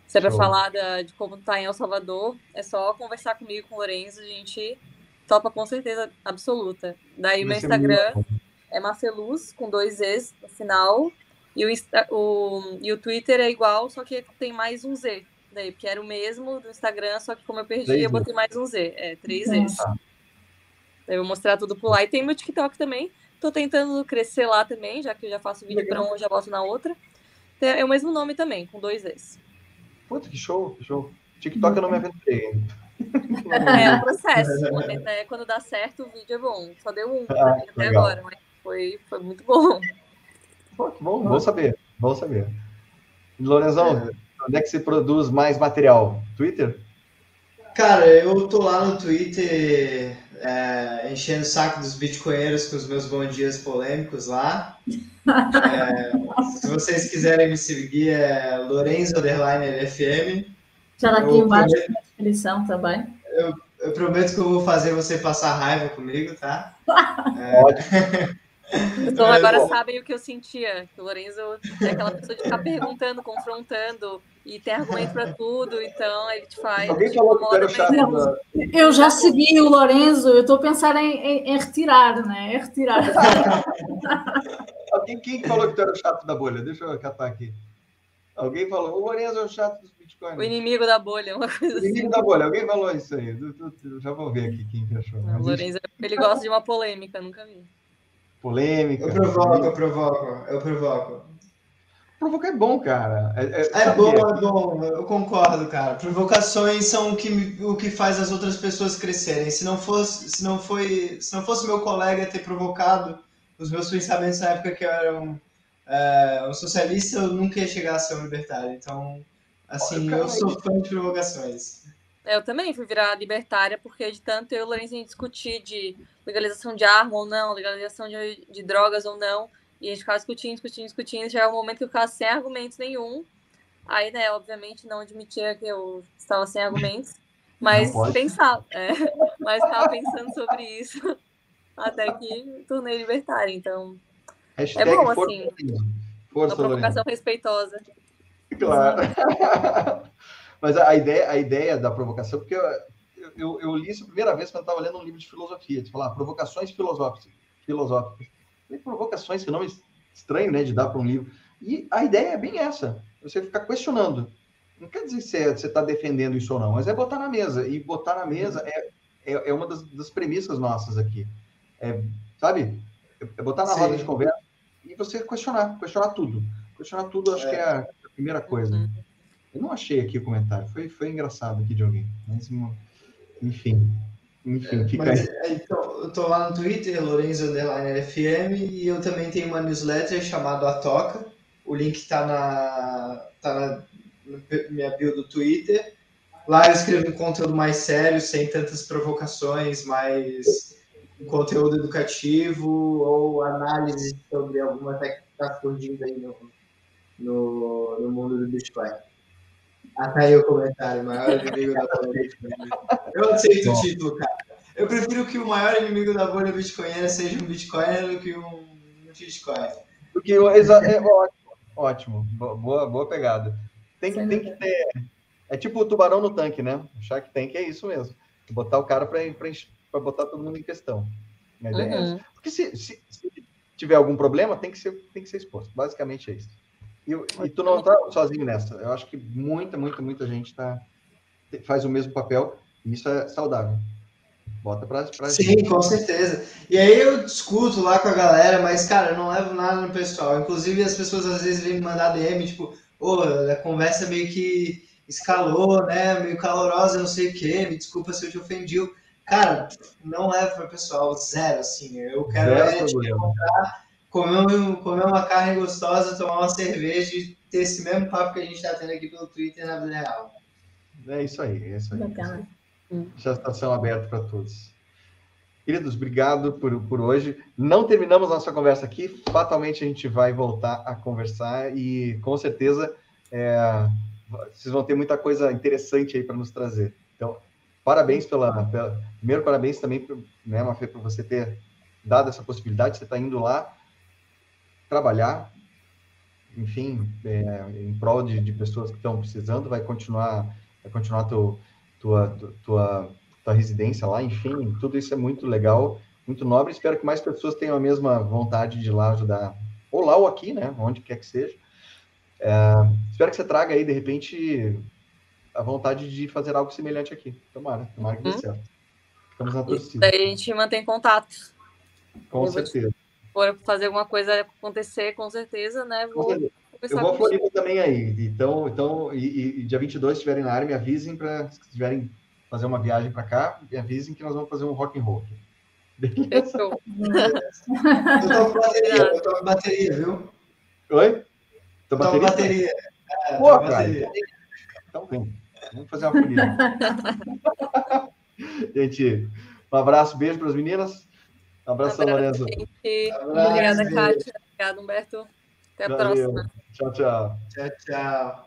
[SPEAKER 3] se é para falar da, de como tá em El Salvador, é só conversar comigo, com o Lourenço, a gente topa com certeza absoluta. Daí Vai meu Instagram é Mafeluz, com dois Es no final, e o, o, e o Twitter é igual, só que tem mais um Z. Daí, porque era o mesmo do Instagram, só que como eu perdi, eu botei mais um Z. É, três Zs. Daí eu vou mostrar tudo por lá. E tem meu TikTok também. Tô tentando crescer lá também, já que eu já faço vídeo para um, já boto na outra. É o mesmo nome também, com dois Zs.
[SPEAKER 2] Puta, que show, que show. TikTok eu não me aventurei ainda.
[SPEAKER 3] É um processo. Né? Quando dá certo, o vídeo é bom. Só deu um ah, até legal. agora, mas foi, foi muito bom.
[SPEAKER 2] Pô, que bom, bom saber, bom saber. Lorenzão, é. onde é que você produz mais material? Twitter?
[SPEAKER 4] Cara, eu tô lá no Twitter é, enchendo o saco dos bitcoinheiros com os meus bons dias polêmicos lá. É, se vocês quiserem me seguir, é Lorenzo FM.
[SPEAKER 5] Já tá aqui embaixo prometo, na descrição também.
[SPEAKER 4] Eu, eu, prometo que eu vou fazer você passar raiva comigo, tá? é...
[SPEAKER 3] Então agora bom. sabem o que eu sentia. Que o Lorenzo é aquela pessoa de ficar perguntando, confrontando e tem argumento para tudo, então ele te faz.
[SPEAKER 2] Alguém falou que era chato.
[SPEAKER 5] Da... Eu já segui o Lorenzo, eu estou a pensar em, em, em, retirar, né? É retirar.
[SPEAKER 2] Alguém quem falou que tu era o chato da bolha? Deixa eu catar aqui. Alguém falou, o Lorenzo é o chato dos bitcoins.
[SPEAKER 3] O inimigo da bolha, uma coisa
[SPEAKER 2] assim. O inimigo da bolha, alguém falou isso aí. Eu, eu, eu já vou ver aqui quem achou.
[SPEAKER 3] Não, o Lorenzo, ele gosta de uma polêmica, nunca vi
[SPEAKER 2] polêmica.
[SPEAKER 4] Eu provoco, eu provoco, eu provoco.
[SPEAKER 2] Provocar é bom, cara.
[SPEAKER 4] É, é, é bom, é bom, eu concordo, cara. Provocações são o que, o que faz as outras pessoas crescerem. Se não fosse, se não foi, se não fosse meu colega ter provocado os meus pensamentos na época que eu era um, é, um socialista, eu nunca ia chegar a ser um libertário. Então, assim, eu sou fã de provocações.
[SPEAKER 3] Eu também fui virar libertária, porque de tanto eu e o Lourenço discutir de legalização de arma ou não, legalização de, de drogas ou não, e a gente ficava discutindo, discutindo, discutindo, chegava um momento que eu ficava sem argumentos nenhum. Aí, né, obviamente não admitia que eu estava sem argumentos, mas pensava, é, mas estava pensando sobre isso até que tornei libertária, então Hashtag é bom, assim, força, uma provocação respeitosa.
[SPEAKER 2] Claro. Mas a, ideia, a ideia da provocação, porque eu, eu, eu li isso a primeira vez quando estava lendo um livro de filosofia, de falar provocações filosóficas. filosóficas. E provocações, que nome estranho, né, de dar para um livro. E a ideia é bem essa, você ficar questionando. Não quer dizer se você está defendendo isso ou não, mas é botar na mesa. E botar na mesa é, é, é uma das, das, premissas nossas aqui. É, sabe? É botar na Sim. roda de conversa e você questionar, questionar tudo. Questionar tudo, acho é. que é a, a primeira coisa. Uhum. Eu não achei aqui o comentário, foi, foi engraçado aqui de alguém, mas enfim. Enfim, fica mas,
[SPEAKER 4] aí. Então, eu tô lá no Twitter, Lorenzo Underline FM, e eu também tenho uma newsletter chamada A Toca. O link tá na, tá na minha bio do Twitter. Lá eu escrevo um conteúdo mais sério, sem tantas provocações, mais conteúdo educativo ou análise sobre alguma técnica que está surgindo aí no, no, no mundo do Bitcoin. Ah, tá aí o comentário, maior inimigo da política. Eu aceito Bom. o título, cara. Eu prefiro que o maior inimigo da bolha bitcoinera seja um bitcoiner do que um shitcoin.
[SPEAKER 2] Porque é, ótimo, ótimo, boa, boa pegada. Tem, tem que ter. É tipo o tubarão no tanque, né? O Shark Tank é isso mesmo. Botar o cara para botar todo mundo em questão. É uhum. é Porque se, se, se, tiver algum problema, tem que ser, tem que ser exposto. Basicamente é isso. E, e tu não tá sozinho nessa. Eu acho que muita, muita, muita gente tá, faz o mesmo papel e isso é saudável. Bota pra, pra
[SPEAKER 4] Sim, gente. com certeza. E aí eu discuto lá com a galera, mas, cara, eu não levo nada no pessoal. Inclusive, as pessoas às vezes vêm me mandar DM, tipo, ô, a conversa meio que escalou, né? Meio calorosa, não sei o quê, me desculpa se eu te ofendi. Cara, não levo para pessoal, zero, assim. Eu quero é, te encontrar, comer, comer uma carne gostosa, tomar uma cerveja e ter esse mesmo papo que a gente está tendo aqui pelo Twitter na vida real.
[SPEAKER 2] É isso aí, é isso aí. Bacana. Já está sendo aberto para todos. Queridos, obrigado por, por hoje. Não terminamos nossa conversa aqui. Fatalmente a gente vai voltar a conversar e com certeza é, vocês vão ter muita coisa interessante aí para nos trazer. Então, parabéns pela, pela, primeiro parabéns também, né, Mafê, por você ter dado essa possibilidade. Você está indo lá trabalhar, enfim, é, em prol de, de pessoas que estão precisando. Vai continuar, vai continuar teu tua, tua, tua residência lá, enfim, tudo isso é muito legal, muito nobre. Espero que mais pessoas tenham a mesma vontade de ir lá ajudar, ou lá ou aqui, né? Onde quer que seja. É, espero que você traga aí, de repente, a vontade de fazer algo semelhante aqui. Tomara, tomara que dê uhum. certo. Estamos na torcida.
[SPEAKER 3] Daí a gente mantém contato.
[SPEAKER 2] Com certeza.
[SPEAKER 3] For fazer alguma coisa acontecer, com certeza, né? Vou,
[SPEAKER 2] eu vou a Floripa também aí. Então, então e, e dia 22, se estiverem na área, me avisem para se tiverem fazer uma viagem para cá, me avisem que nós vamos fazer um rock and roll.
[SPEAKER 4] Beleza? Eu tô com bateria, eu tô com bateria, viu?
[SPEAKER 2] Oi?
[SPEAKER 4] Tô bateria? bateria.
[SPEAKER 2] É, Pô, cara. Bateria. Então vem. Vamos fazer uma folia. gente, um abraço, beijo para as meninas. Um abraço, um abraço Lorenzo.
[SPEAKER 3] Obrigada, Kátia. Obrigada, Humberto. Até a Valeu. próxima.
[SPEAKER 2] Tchau, tchau.
[SPEAKER 4] Tchau, tchau.